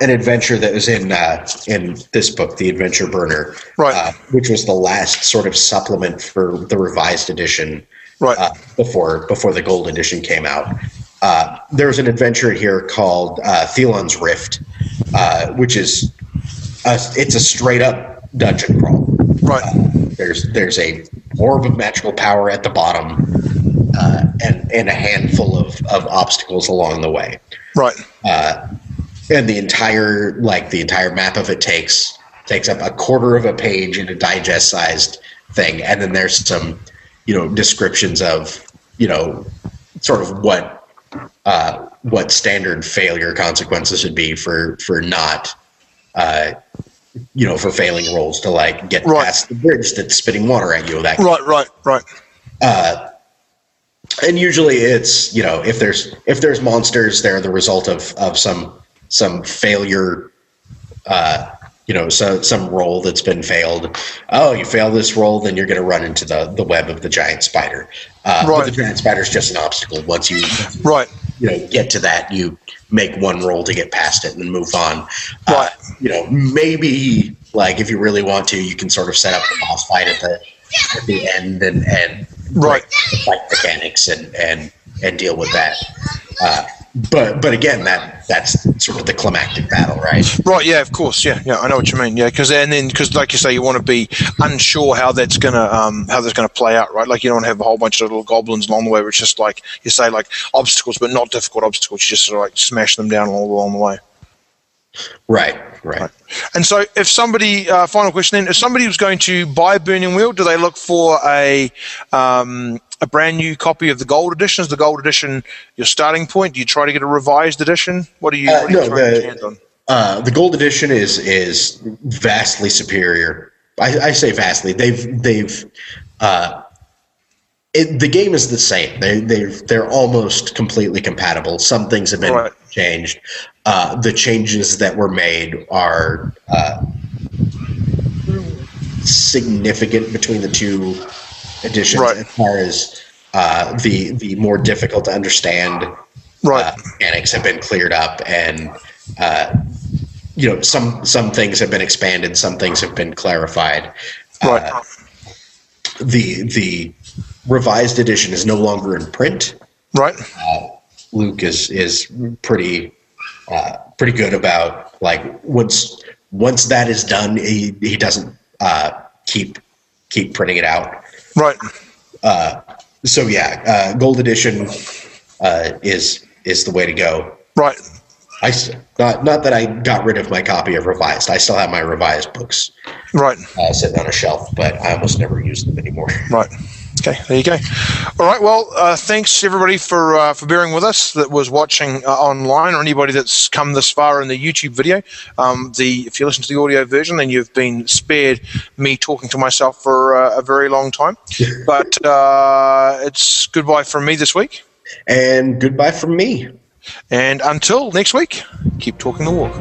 an adventure that was in uh, in this book, The Adventure Burner, Right. uh, which was the last sort of supplement for the revised edition Right. uh, before before the gold edition came out. Uh, there's an adventure here called uh, Thelon's Rift, uh, which is a, it's a straight up dungeon crawl. Right. There's there's a orb of magical power at the bottom, uh, and and a handful of, of obstacles along the way. Right. Uh, and the entire like the entire map of it takes takes up a quarter of a page in a digest sized thing, and then there's some you know descriptions of you know sort of what uh, what standard failure consequences would be for for not uh, you know for failing rolls to like get Right. past the bridge that's spitting water at you that Right. Right. Right. uh, and usually it's you know if there's if there's monsters they're the result of of some some failure uh you know so some roll that's been failed oh you fail this roll then you're going to run into the the web of the giant spider uh Right. the giant spider's just an obstacle once you Right. You know get to that you make one roll to get past it and move on. But uh, you know maybe like if you really want to you can sort of set up the boss fight at the at the end and and Right. the fight mechanics and and and deal with that. Uh, but but again that that's sort of the climactic battle right Right, yeah, of course, yeah, yeah, I know what you mean, yeah, because and then because like you say, you want to be unsure how that's gonna um how that's gonna play out, right? Like you don't have a whole bunch of little goblins along the way, it's just like you say like obstacles, but not difficult obstacles. You just sort of like smash them down all along the way. right right And so, if somebody, uh, final question then, if somebody was going to buy Burning Wheel, do they look for a um, a brand new copy of the gold edition? Is the gold edition your starting point? Do you try to get a revised edition? What do you, Uh, what no, the- get your on? Uh, the gold edition is is vastly superior. I, I say vastly. They've they've uh, it, the game is the same. They they they're almost completely compatible. Some things have been Right. changed. Uh, the changes that were made are uh, significant between the two editions Right. as far as uh, the the more difficult to understand Right, uh, mechanics have been cleared up and uh, you know some some things have been expanded some things have been clarified. Right, uh, the the revised edition is no longer in print. Right, luke is is pretty uh, pretty good about like once once that is done he, he doesn't uh, keep keep printing it out right. so yeah, uh, gold edition uh, is is the way to go. Right. I not not that I got rid of my copy of Revised. I still have my Revised books. Right. Uh, sitting on a shelf, but I almost never use them anymore. Right. Okay, there you go. All right. Well, uh, thanks everybody for uh, for bearing with us. That was watching uh, online, or anybody that's come this far in the YouTube video. Um, the if you listen to the audio version, then you've been spared me talking to myself for uh, a very long time. But uh, it's goodbye from me this week, and goodbye from me. And until next week, keep talking the walk.